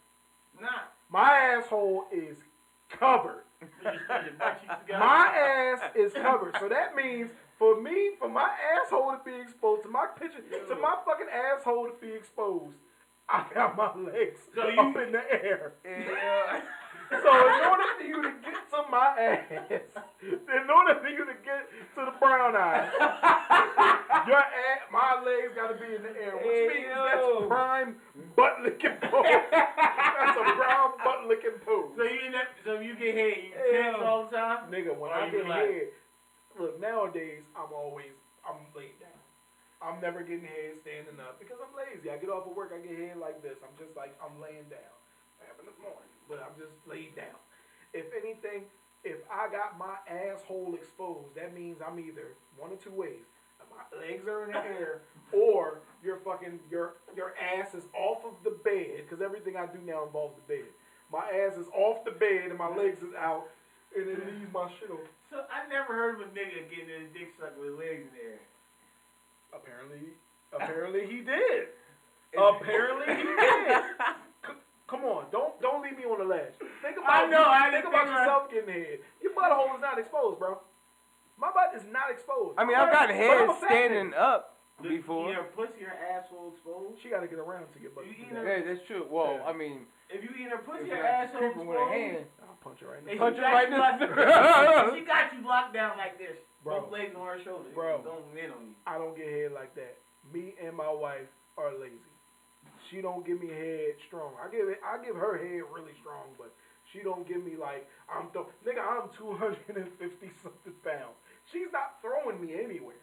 Nah. My asshole is covered. <laughs> You just put your butt cheeks together. My ass is covered. So that means for me, for my asshole to be exposed, to my picture, to my fucking asshole to be exposed, I got my legs So up you- in the air. Yeah. So in order for you to get to my ass, in order for you to get to the brown eye, your ass, my legs got to be in the air, which Hey, means yo. that's prime butt licking pose. that's a brown butt licking pose. So you never, so you get hit, you tense all the time. Nigga, when Or I get relax? head, look, nowadays I'm always I'm laid down. I'm never getting head standing up because I'm lazy. I get off of work, I get head like this. I'm just like I'm laying down. Happened this morning, but I'm just laid down. If anything, if I got my asshole exposed, that means I'm either one of two ways. My legs are in the air, or your fucking your your ass is off of the bed because everything I do now involves the bed. My ass is off the bed and my legs is out, and it leaves my shit on. So I never heard of a nigga getting his dick sucked with legs in the air. Apparently, apparently he did. <laughs> apparently he did. <laughs> C- come on, don't don't leave me on the ledge. Think about I know, I think about think yourself getting head. Your butthole is not exposed, bro. My butt is not exposed. I mean, I've got head a fat standing nigga. up Either before. pussy or asshole exposed. She gotta get around to get butt. You eat that. Yeah, that's true. Well, Yeah. I mean, If you eat her pussy if or asshole creeping with a exposed, hand, I'll punch her right and now. Punch her got right you in locked- <laughs> the- She got you locked down like this. Bro. Both legs on her shoulders. Bro. Don't in on you. I don't get head like that. Me and my wife are lazy. She don't give me head strong. I give it. I give her head really strong, but she don't give me like I'm th- nigga. I'm 250 something pounds. She's not throwing me anywhere.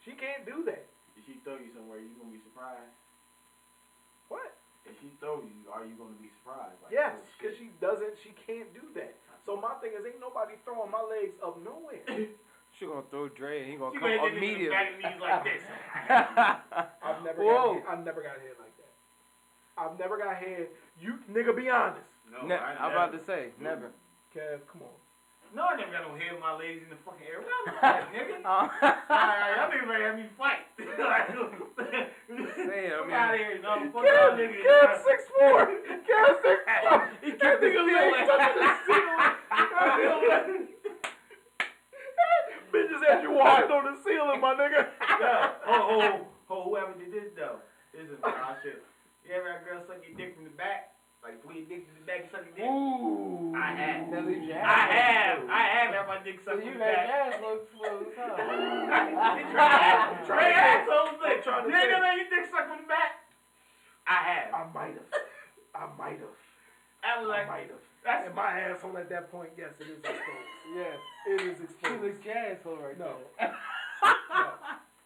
She can't do that. If she throw you somewhere, you gonna be surprised. What? If she throw you, are you gonna be surprised? Like, Yes, oh, because she doesn't. She can't do that. So my thing is, ain't nobody throwing my legs up nowhere. <laughs> she gonna throw Dre and he gonna She come gonna hit the nigga in the immediately. back of knees like this. <laughs> I've never Whoa. got. I've never got head like that. I've never got head. You nigga, be honest. No, Ne- I I'm about to say, never. Kev, come on. No, I never got no hair in my legs in the fucking air. What I'm nigga? Uh, Alright, y'all niggas ready to have me fight. <laughs> like, Say it, I fuck mean- out of here, no. Fuck y'all niggas. Kev six four. Kev six <laughs> four. He kept the ceiling. touching the ceiling. Bitches had you walking on the ceiling, my nigga. Yeah. Oh, oh, oh, whoever did this though. This is oh shit. You ever had a girl suck your dick from the back? Like pull your dick to the back and suck your dick? Ooh. I have. That leaves your I have. exposed. I have had my dick So sucked you from the made back. your ass look smooth, huh? Try Try assholes I'm trying to You ain't say- never had your dick sucked from the back? I have. I might have. I might have. I was I might have. that's And my asshole at that point, yes, it is <laughs> exposed. Yes. It is She exposed. looks your asshole right No. there. no.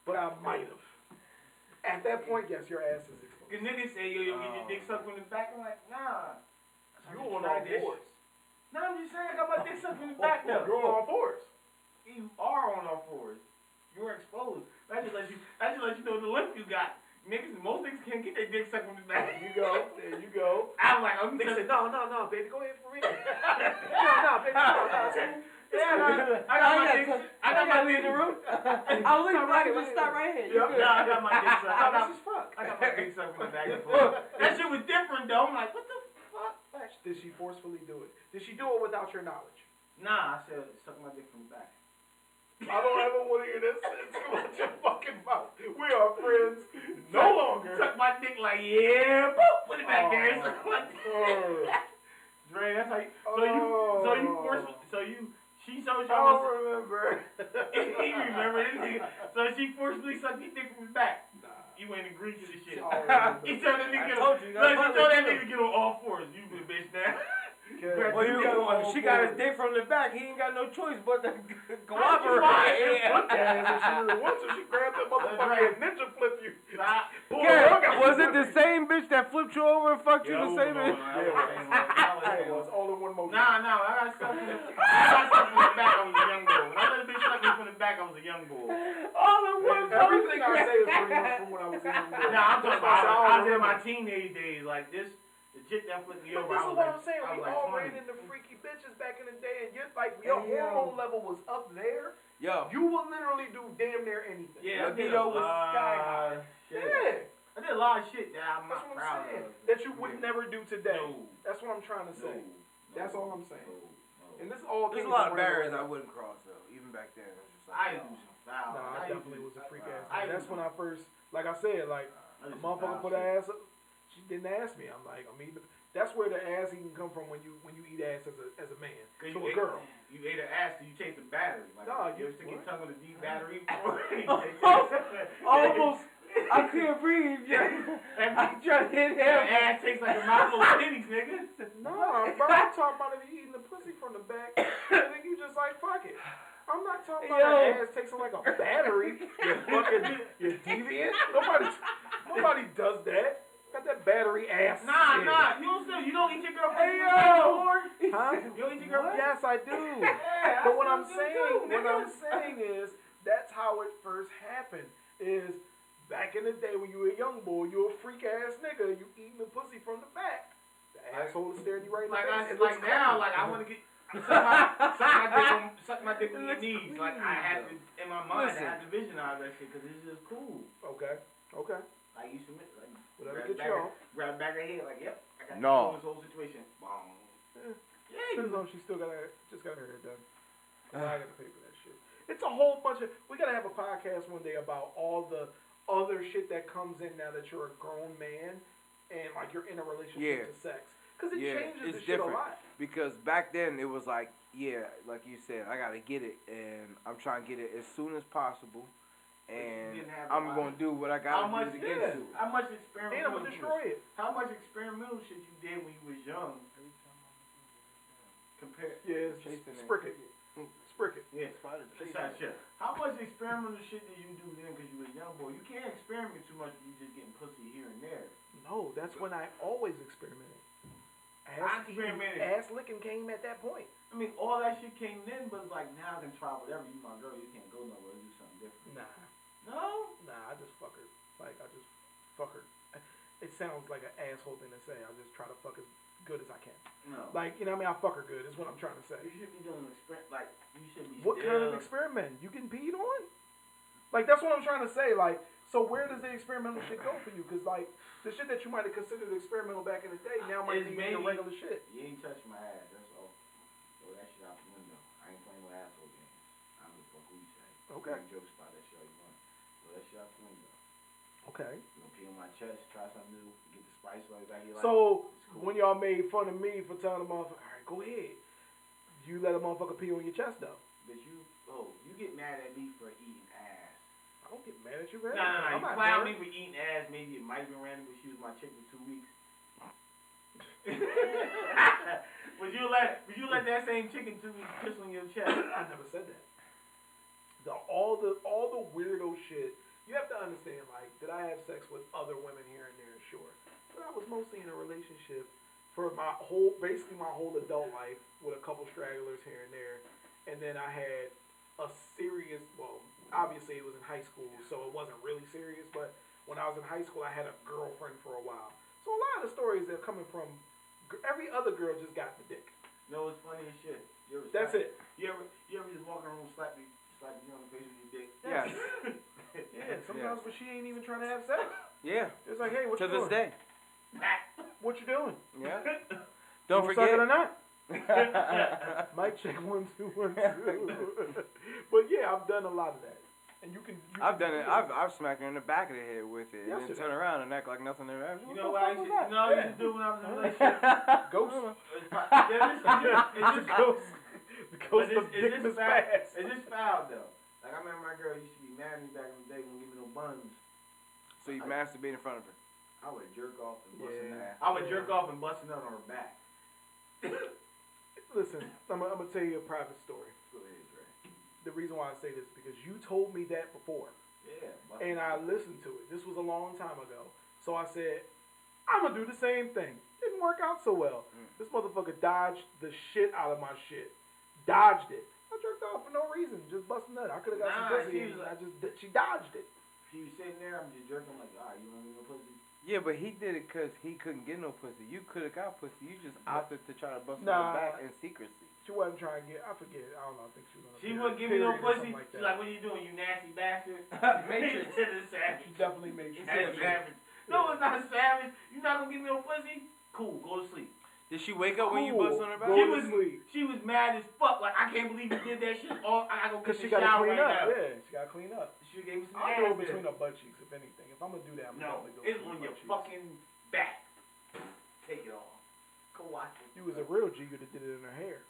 But I might have. At that point, yes, your ass is the niggas say, yo, yo, get your dick oh. sucked from the back. I'm like, nah. You on all fours. No, I'm just saying, I got my dick sucked from the <laughs> back oh, though. You're on all fours. You are on all fours. You're exposed. That just lets you. That just lets you know the limp you got. niggas, most niggas can't get their dick sucked from the back. There you go. There you go. <laughs> I'm like, I'm just, said, no, no, no, baby, go ahead for real. <laughs> no, no, baby, no, no. Yeah, I, I got my dick, I got my dick. leave the room. <laughs> I'll leave. I just stop right here. You Yeah. No, I got my dick sucked. Uh, I No, got, this fuck. I got my dick sucked from the back before. That shit was different though. I'm like, what the fuck? Did she forcefully do it? Did she do it without your knowledge? Nah, I said suck my dick from the back. I don't ever want to hear that sentence come out your fucking mouth. We are friends no longer. Suck my dick like yeah, boop, put it back oh. there. Oh. <laughs> Suck my dick. Dre, that's how you. So you, so you Oh. force, so you, she so I y'all. don't remember. <laughs> he remember this nigga. So she forcibly sucked his dick from the back. You ain't agreed to the shit. I don't remember. <laughs> He told that I nigga. told you, no, she told that nigga to get on all fours. You been bitch now. Okay. Well, you, You got well, she got his fours. dick from the back. He ain't got no choice but to Why cooperate. you Yeah. Look at. She <laughs> really wants to. She grabbed that motherfucker right. and ninja flipped you. Stop. Pull Yeah, the was it the same bitch that flipped you over and fucked you the same bitch? on- I I Yeah, it was all in one motion. Nah, nah, I got stuff from the, I got stuff from the back. I was a young boy. When I let a bitch suck me from the back, I was a young boy. All in one Everything I say is pretty from when I was in the Nah, I'm talking about. I, don't I was in my teenage days, like this. The chick that flipped me But over. this I is was what like, I'm saying. I We like all 20. ran into freaky bitches back in the day, and you're like, your Hey, yo. hormone level was up there. Yo, You will literally do damn near anything. Yeah, I Your did a libido was lot sky of shit. Yeah. I did a lot of shit that I'm That's not what I'm proud saying. of. That you would never do today. No. That's what I'm trying to say. No. That's all I'm saying. No. No. And this all there's a came lot from of where barriers I wouldn't cross though. Even back then, it was just I like, do some foul. Nah, I used definitely to was a freak some ass. foul. I. That's used when I first, like I said, like I a motherfucker put her ass up. Didn't ask me. I'm like, I mean, that's where the ass even come from when you when you eat ass as a as a man. To you a ate- girl. You ate an ass till you taste the battery. Like, Nah, you you- stick your tongue on a deep battery? <laughs> <laughs> <laughs> almost. I couldn't breathe. Yeah. I tried to hit him. Your ass tastes like a mouthful of pennies, nigga. Nah, bro, I'm talking about if you eating the pussy from the back, and then you just like fuck it. I'm not talking about Yo. the ass tasting like a battery. You fucking, you deviant. Nobody, nobody does that. Got that battery ass. Nah, shit. nah. You don't still, you don't eat your girl Hey, from the back yo. before? Huh? <laughs> You don't eat your girl pussy? Yes, I do. <laughs> Yeah, But what I'm saying, what. I'm saying is, that's how it first happened. Is back in the day when you were a young boy, you a freak ass nigga, you eating the pussy from the back. The asshole is staring you right in Like, I, face. It like now, like I want to get <laughs> suck my, dick on, suck my dick on your knees. Like I have to, in my mind, Listen. I have to visualize that shit because it's just cool. Okay, okay. Like you submit, like Whatever grab gets back, you off. grab back her head, like yep, I got No. control this whole situation. Boom. Yeah. Yeah, Depends on she still got her, just got her hair done. Uh. I gotta pay for that shit. It's a whole bunch of. We gotta have a podcast one day about all the other shit that comes in now that you're a grown man and like you're in a relationship Yeah. to sex. Cause it Yeah, changes it's the shit different. a lot. because back then it was like, yeah, like you said, I gotta get it, and I'm trying to get it as soon as possible, and I'm a gonna do what I gotta much? do to get to it. How much And experimental? I'm gonna destroy it. How much experimental shit you did when you was young? Compared. Yeah, it's Chasing it. sprick it. Mm, yeah. That's that. How much experimental shit did you do then because you was a young boy? You can't experiment too much you just getting pussy here and there. No, that's when I always experimented. I Ass, eating, experimented. ass licking came at that point. I mean, all that shit came in, but it's like now I can try whatever. You my girl, you can't go nowhere. Do something different. Nah, No. nah, I just fuck her. Like I just fuck her. It sounds like an asshole thing to say. I just try to fuck as good as I can. No. Like you know, what I mean, I fuck her good. Is what I'm trying to say. you should be doing an experiment. Like you should be. What kind of experiment? You getting peed on? Like that's what I'm trying to say. Like, so where does the experimental shit go for you? Because like the shit that you might have considered experimental back in the day now might It's be maybe- regular shit. You ain't touch my ass. That's all. Throw that shit out the window. I ain't playing with asshole games. I don't give a fuck who you say. Okay. You can joke about that shit all you want. Throw that shit out the window. Okay. You gonna pee on my chest? Try something new. Get the spice right back here. Like, So cool. when y'all made fun of me for telling a motherfucker, all right, go ahead. You let a motherfucker pee on your chest though. But you, oh, you get mad at me for eating ass. I don't get mad at you, man. no, no. I'm You not clown me for eating ass. Maybe it might have been random, but she was my chick for two weeks. <laughs> would you let Would you let that same chicken two weeks piss on your chest? I never said that. The all the all the weirdo shit. You have to understand, like, did I have sex with other women here and there? Sure, but I was mostly in a relationship for my whole, basically my whole adult life with a couple stragglers here and there, and then I had a serious. Well, obviously it was in high school, so it wasn't really serious, but when I was in high school, I had a girlfriend for a while. So a lot of the stories are coming from every other girl just got the dick. No, it's funny as shit. You ever That's slap- it. You ever you ever just walking around slap me slap you on the face with your dick? Yes. <laughs> <laughs> Yeah, sometimes when she ain't even trying to have sex. Yeah. It's like, hey, what To you this day. What you doing? Yeah. <laughs> Don't gonna suck it or forget. not? <laughs> Mic check one two one two. but yeah, I've done a lot of that, and you can. You I've can done it. I've I've smacked her in the back of the head with it, and then turn around and act like nothing ever happened. You know what I used to, you know what I used to do when I was in a relationship? Ghost. It's pro- yeah, this- this- It's this- the ghost. The But ghost is, of is Dick this foul? Fast. Is this foul though? Like I remember my girl used to be mad at me back in the day when give me no buns. So you masturbate in front of her. I would jerk off and bust Yeah. in her. I would jerk off and bust it on her back. <laughs> Listen, I'm, gonna- I'm gonna tell you a private story. Go ahead, Dre. The reason why I say this is because you told me that before, Yeah. and. I listened to it. This was a long time ago, so I said, I'm gonna do the same thing. Didn't work out so well. Mm. This motherfucker dodged the shit out of my shit. Dodged it. I jerked off for no reason, just busting nut. I could have got Nah, some pussy. she and I just she dodged it. She was sitting there, I'm just jerking like, alright, you want me no pussy? Yeah, but he did it because he couldn't get no pussy. You could have got pussy. You just opted to try to bust her back in secrecy. She wasn't trying to get. I forget. I don't know. I think she was She period- wouldn't give me no pussy. Like She's like, what are you doing, you nasty bastard? <laughs> <laughs> Matrix. to the savage. she definitely made you. That's savage. No, it's not savage. You're not gonna give me no pussy? Cool, go to sleep. Did she wake up when you bust on her back? She was she was mad as fuck. Like I can't believe you did that shit. Oh, I gotta go get she the got to shower clean right up. now. Yeah, she got to clean up. She gave me some I'll ass go there. between her butt cheeks if anything. If I'm gonna do that, I'm No, definitely go it's between on her your butt cheeks. fucking back. Take it off. Go watch it. You was a real G. You'd have did it in her hair.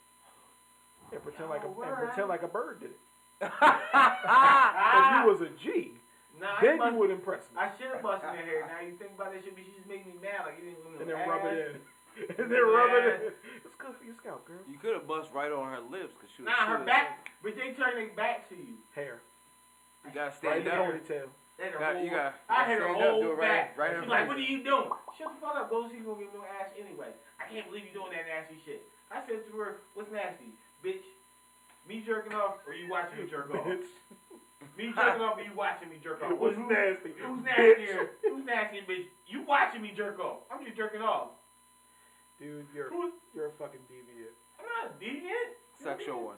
And pretend like a and pretend like a bird did it. <laughs> If you was a G, nah, then I you would impress me. I should have busted her hair. Now you think about that shit, but she just made me mad. Like you didn't give me And then rub it in. <laughs> And then rub it. It's good for your scalp, girl. You could have bust right on her lips because she was. Nah, her back, but they turn their back to you. Hair. You gotta stand the up. ponytail. They her Got- whole, you gotta- I had her stand up, do whole it right- back. right She's like, what are you doing? Shut the fuck up. Go see gonna give me no ass anyway. I can't believe you doing that nasty shit. I said to her, what's nasty? Bitch, me jerking off or you watching me jerk off? Bitch. Me jerking off or you watching me jerk off? It was Who's- nasty. Who's Bitch. nastier? Who's nastier, bitch? You watching me jerk off. I'm just jerking off. Dude, you're Who's, you're a fucking deviant. I'm not a deviant. Sexual one.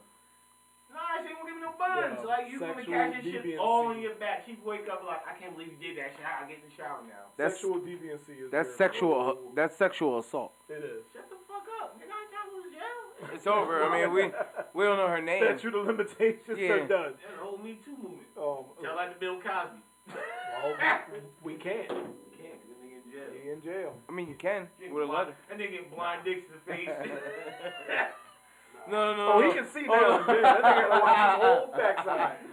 Nah, she won't give me no buns. Yo, like, you gonna sexual catch this shit deviancy. all on your back. She wake up like, I can't believe you did that shit. I I get in the shower now. That's sexual deviancy is that's your- sexual. That's sexual assault. It is. Shut the fuck up. Nigga, I ain't trying to go to jail. It's over. I mean, we we don't know her name. Statute of limitations Yeah. are done. That's the whole Me Too movement. Um, Sound like the Bill Cosby. well, we, we can't. Can't, 'cause that nigga in jail. He in jail. I mean, you can Getting with a letter. And they get blind dicks in the face. <laughs> <laughs> No, no, no. Oh, no. he can see Hold now. on. Dude, that nigga gotta watch his whole backside. <laughs>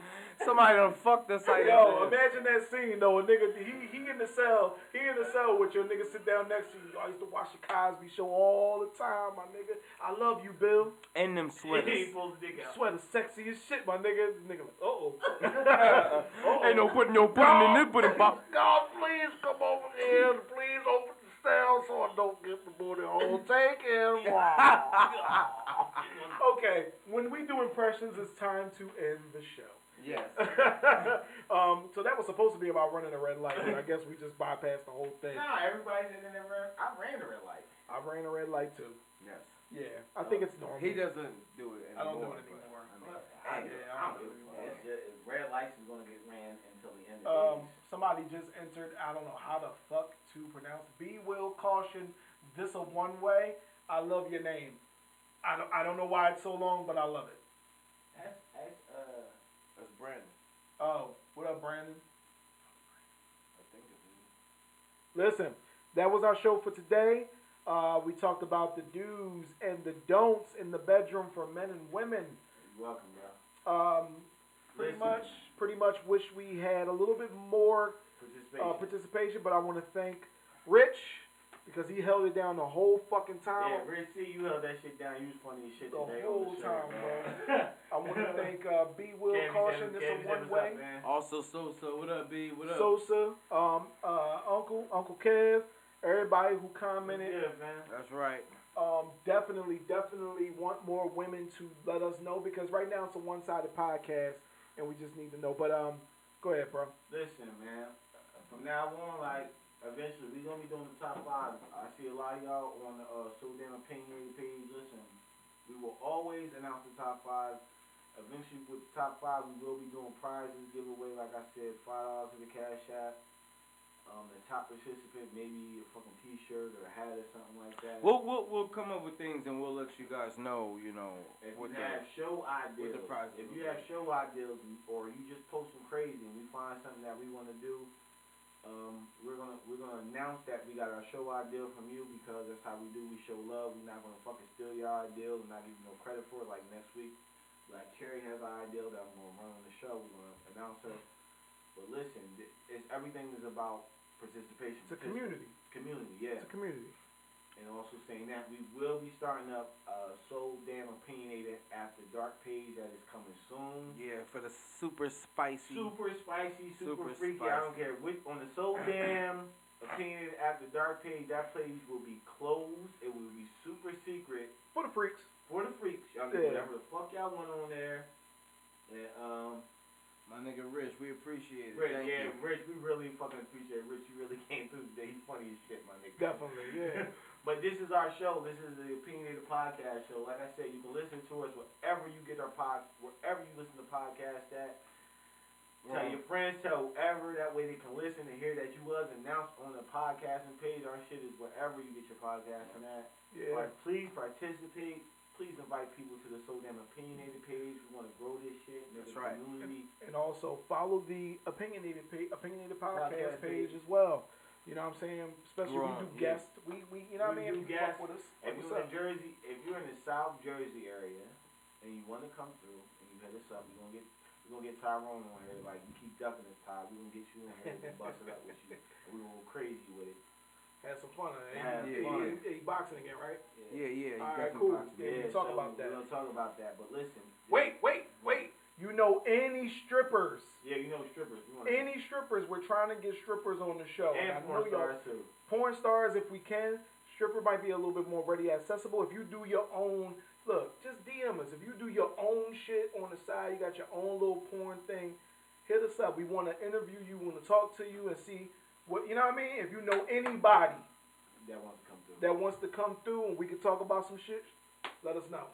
Somebody done fucked us like Yo, imagine that scene though. A nigga, he he in the cell. He in the cell with your nigga sit down next to you. I used to watch the Cosby Show all the time, my nigga. I love you, Bill. And them he sweaters. ain't pulled the dick out. Sweater sexy as shit, my nigga. This nigga like, uh oh. Ain't no putting no pudding in this pudding pop. God, please come over here. Please open the cell so I don't get the booty hole. Take him. <laughs> <laughs> okay, when we do impressions, it's time to end the show. Yes. <laughs> um, so that was supposed to be about running a red light, but I guess we just bypassed the whole thing. Nah, everybody said they never. I ran a red light. I ran a red light too. Yes. Yeah, I think it's normal. He doesn't do it anymore. I don't do it but- anymore. I, Yeah, I I'm don't good. give a fuck. It's just- Red lights is gonna get ran until the end of Um, days. somebody just entered. I don't know how the fuck to pronounce. Be will caution. This a one way. I love your name. I don't. I don't know why it's so long, but I love it. That's, that's, uh, That's Brandon. Oh, what up, Brandon? I think it's Listen, that was our show for today. Uh, we talked about the do's and the don'ts in the bedroom for men and women. you're welcome, bro. Um, pretty Listen. much, pretty much wish we had a little bit more Participation. uh, participation, but I want to thank Rich because he held it down the whole fucking time. yeah, Rich, see, you held that shit down. You was funny as shit The today. whole the show, time, man. <laughs> I want to thank uh, B. Will Candy Caution. This Candy a one way. up, man. Also, Sosa, what up, B? What up? Sosa, um, uh, Uncle, Uncle Kev, everybody who commented. good, man? That's right. Um, definitely, definitely want more women to let us know because right now it's a one-sided podcast and we just need to know. But um, go ahead, bro. Listen, man. from now on, like eventually we're gonna be doing the top five. I see a lot of y'all on the uh, so damn opinionated page. Listen, we will always announce the top five. Eventually, with the top five, we will be doing prizes, giveaway. Like I said, five dollars to the cash app. Um, the top participant, maybe a fucking T-shirt or a hat or something like that. We'll, we'll we'll come up with things and we'll let you guys know. You know If what you the have show ideas, the prizes if you have show ideas, or you just post some crazy, and we find something that we want to do, um, we're gonna we're gonna announce that we got our show idea from you because that's how we do. We show love. We're not gonna fucking steal your ideas and not give you no credit for it. Like next week, like Cherry has an idea that I'm gonna run on the show. We're gonna announce her. But listen, it's everything is about participation. It's a community. Community, yeah. It's a community. And also saying that we will be starting up uh, So Damn Opinionated After Dark page that is coming soon. yeah for the super spicy. Super spicy, super, Super freaky. I don't care which on the So <coughs> Damn Opinionated After Dark page. That page will be closed. It will be super secret For the freaks. for the freaks. Y'all Yeah. whatever the fuck y'all want on there. And um, My nigga Rich, we appreciate it. Rich, Thank yeah, you. Rich, we really fucking appreciate Rich. You really <laughs> came through today. He's funny as shit, my nigga. Definitely, yeah. <laughs> But this is our show. This is the Opinionated Podcast Show. Like I said, you can listen to us wherever you get our pod, wherever you listen to podcasts at. Tell Right. your friends, tell whoever. That way they can listen and hear that you was announced on the podcasting page. Our shit is wherever you get your podcasting at. Yeah. But please participate. Please invite people to the So Damn Opinionated page. We want to grow this shit. That's right. community. And also follow the opinionated page, opinionated podcast Podcast page page. as well. You know what I'm saying? Especially We're we do yeah. guests. We, we you know what I mean? do If you fuck guests. with us, If you're in? Jersey, if you're in the South Jersey area and you want to come through and you hit us up, we're gonna get we're gonna get Tyrone on here. Like you keep ducking us, Ty. We're gonna get you on here and bust it up with you. And we're gonna go crazy with it. Had some fun. Huh? Had He- fun. he- he- he boxing again, right? Yeah, yeah. You All right, cool. boxed Yeah, it. we can talk so about that. We're gonna talk about that. But listen. Wait, wait, wait. You know any strippers? Yeah, you know strippers. Wanna, Any strippers? We're trying to get strippers on the show. and know porn stars too. porn stars if we can. Stripper might be a little bit more ready accessible. If you do your own, look, just DM us. If you do your own shit on the side, you got your own little porn thing, hit us up. We want to interview you, want to talk to you and see what, you know what I mean? If you know anybody That wants to come through. that wants to come through and we can talk about some shit, let us know.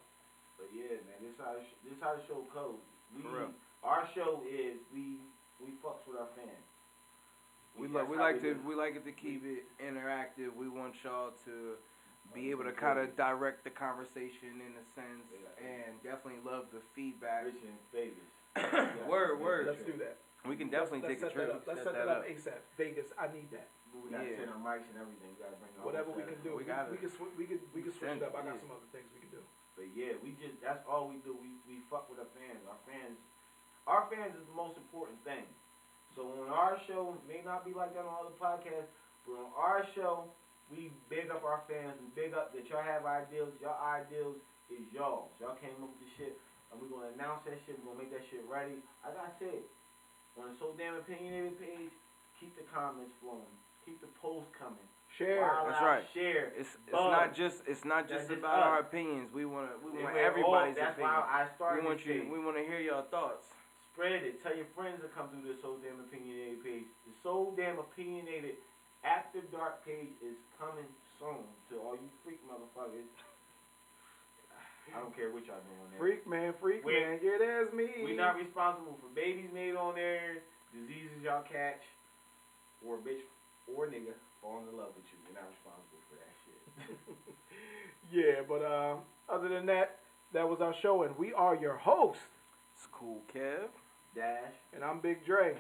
But yeah, man, this how this how the show goes. We For mm. real. our show is we we fucks with our fans. We that's like we how like to do we like it to keep it interactive. We want y'all to be able to kind of direct the conversation in a sense, Yeah. and definitely love the feedback. Rich in Vegas. Word, word. Let's do that. We can definitely let's, take a let's set trip. that. Let's set that up ASAP. Vegas, I need that. We gotta Yeah. set our mics and everything. We gotta bring all Whatever we can do. We We, got we, it. can sw- we can we can switch it up. I got it. some other things we can do. But yeah, we just that's all we do. We we fuck with our fans. Our fans, our fans is the most important thing. So on our show, may not be like that on other podcasts, but on our show, we big up our fans. We big up that y'all have ideals. Y'all ideals is y'all. Y'all came up with the shit, and we're gonna announce that shit. We're gonna make that shit ready. Like I said, on the So Damn Opinionated page, keep the comments flowing. Keep the posts coming. Share. Wild That's right. Share. It's it's Buzz. not just it's not just just about our opinions. We want to we want all- everybody's That's opinion. why I started We want this you. page. We want to hear your thoughts. Spread it. Tell your friends to come through the So Damn Opinionated page. The So Damn Opinionated After Dark page is coming soon to all you freak motherfuckers. I don't care what y'all doing there. Freak man, freak man. Yeah, that's me. We're not responsible for babies made on there, diseases y'all catch, or bitch or nigga falling in love with you. We're not responsible for that shit. <laughs> Yeah, but uh, other than that, that was our show, and we are your host. It's cool, Kev. Dash. And I'm Big Dre.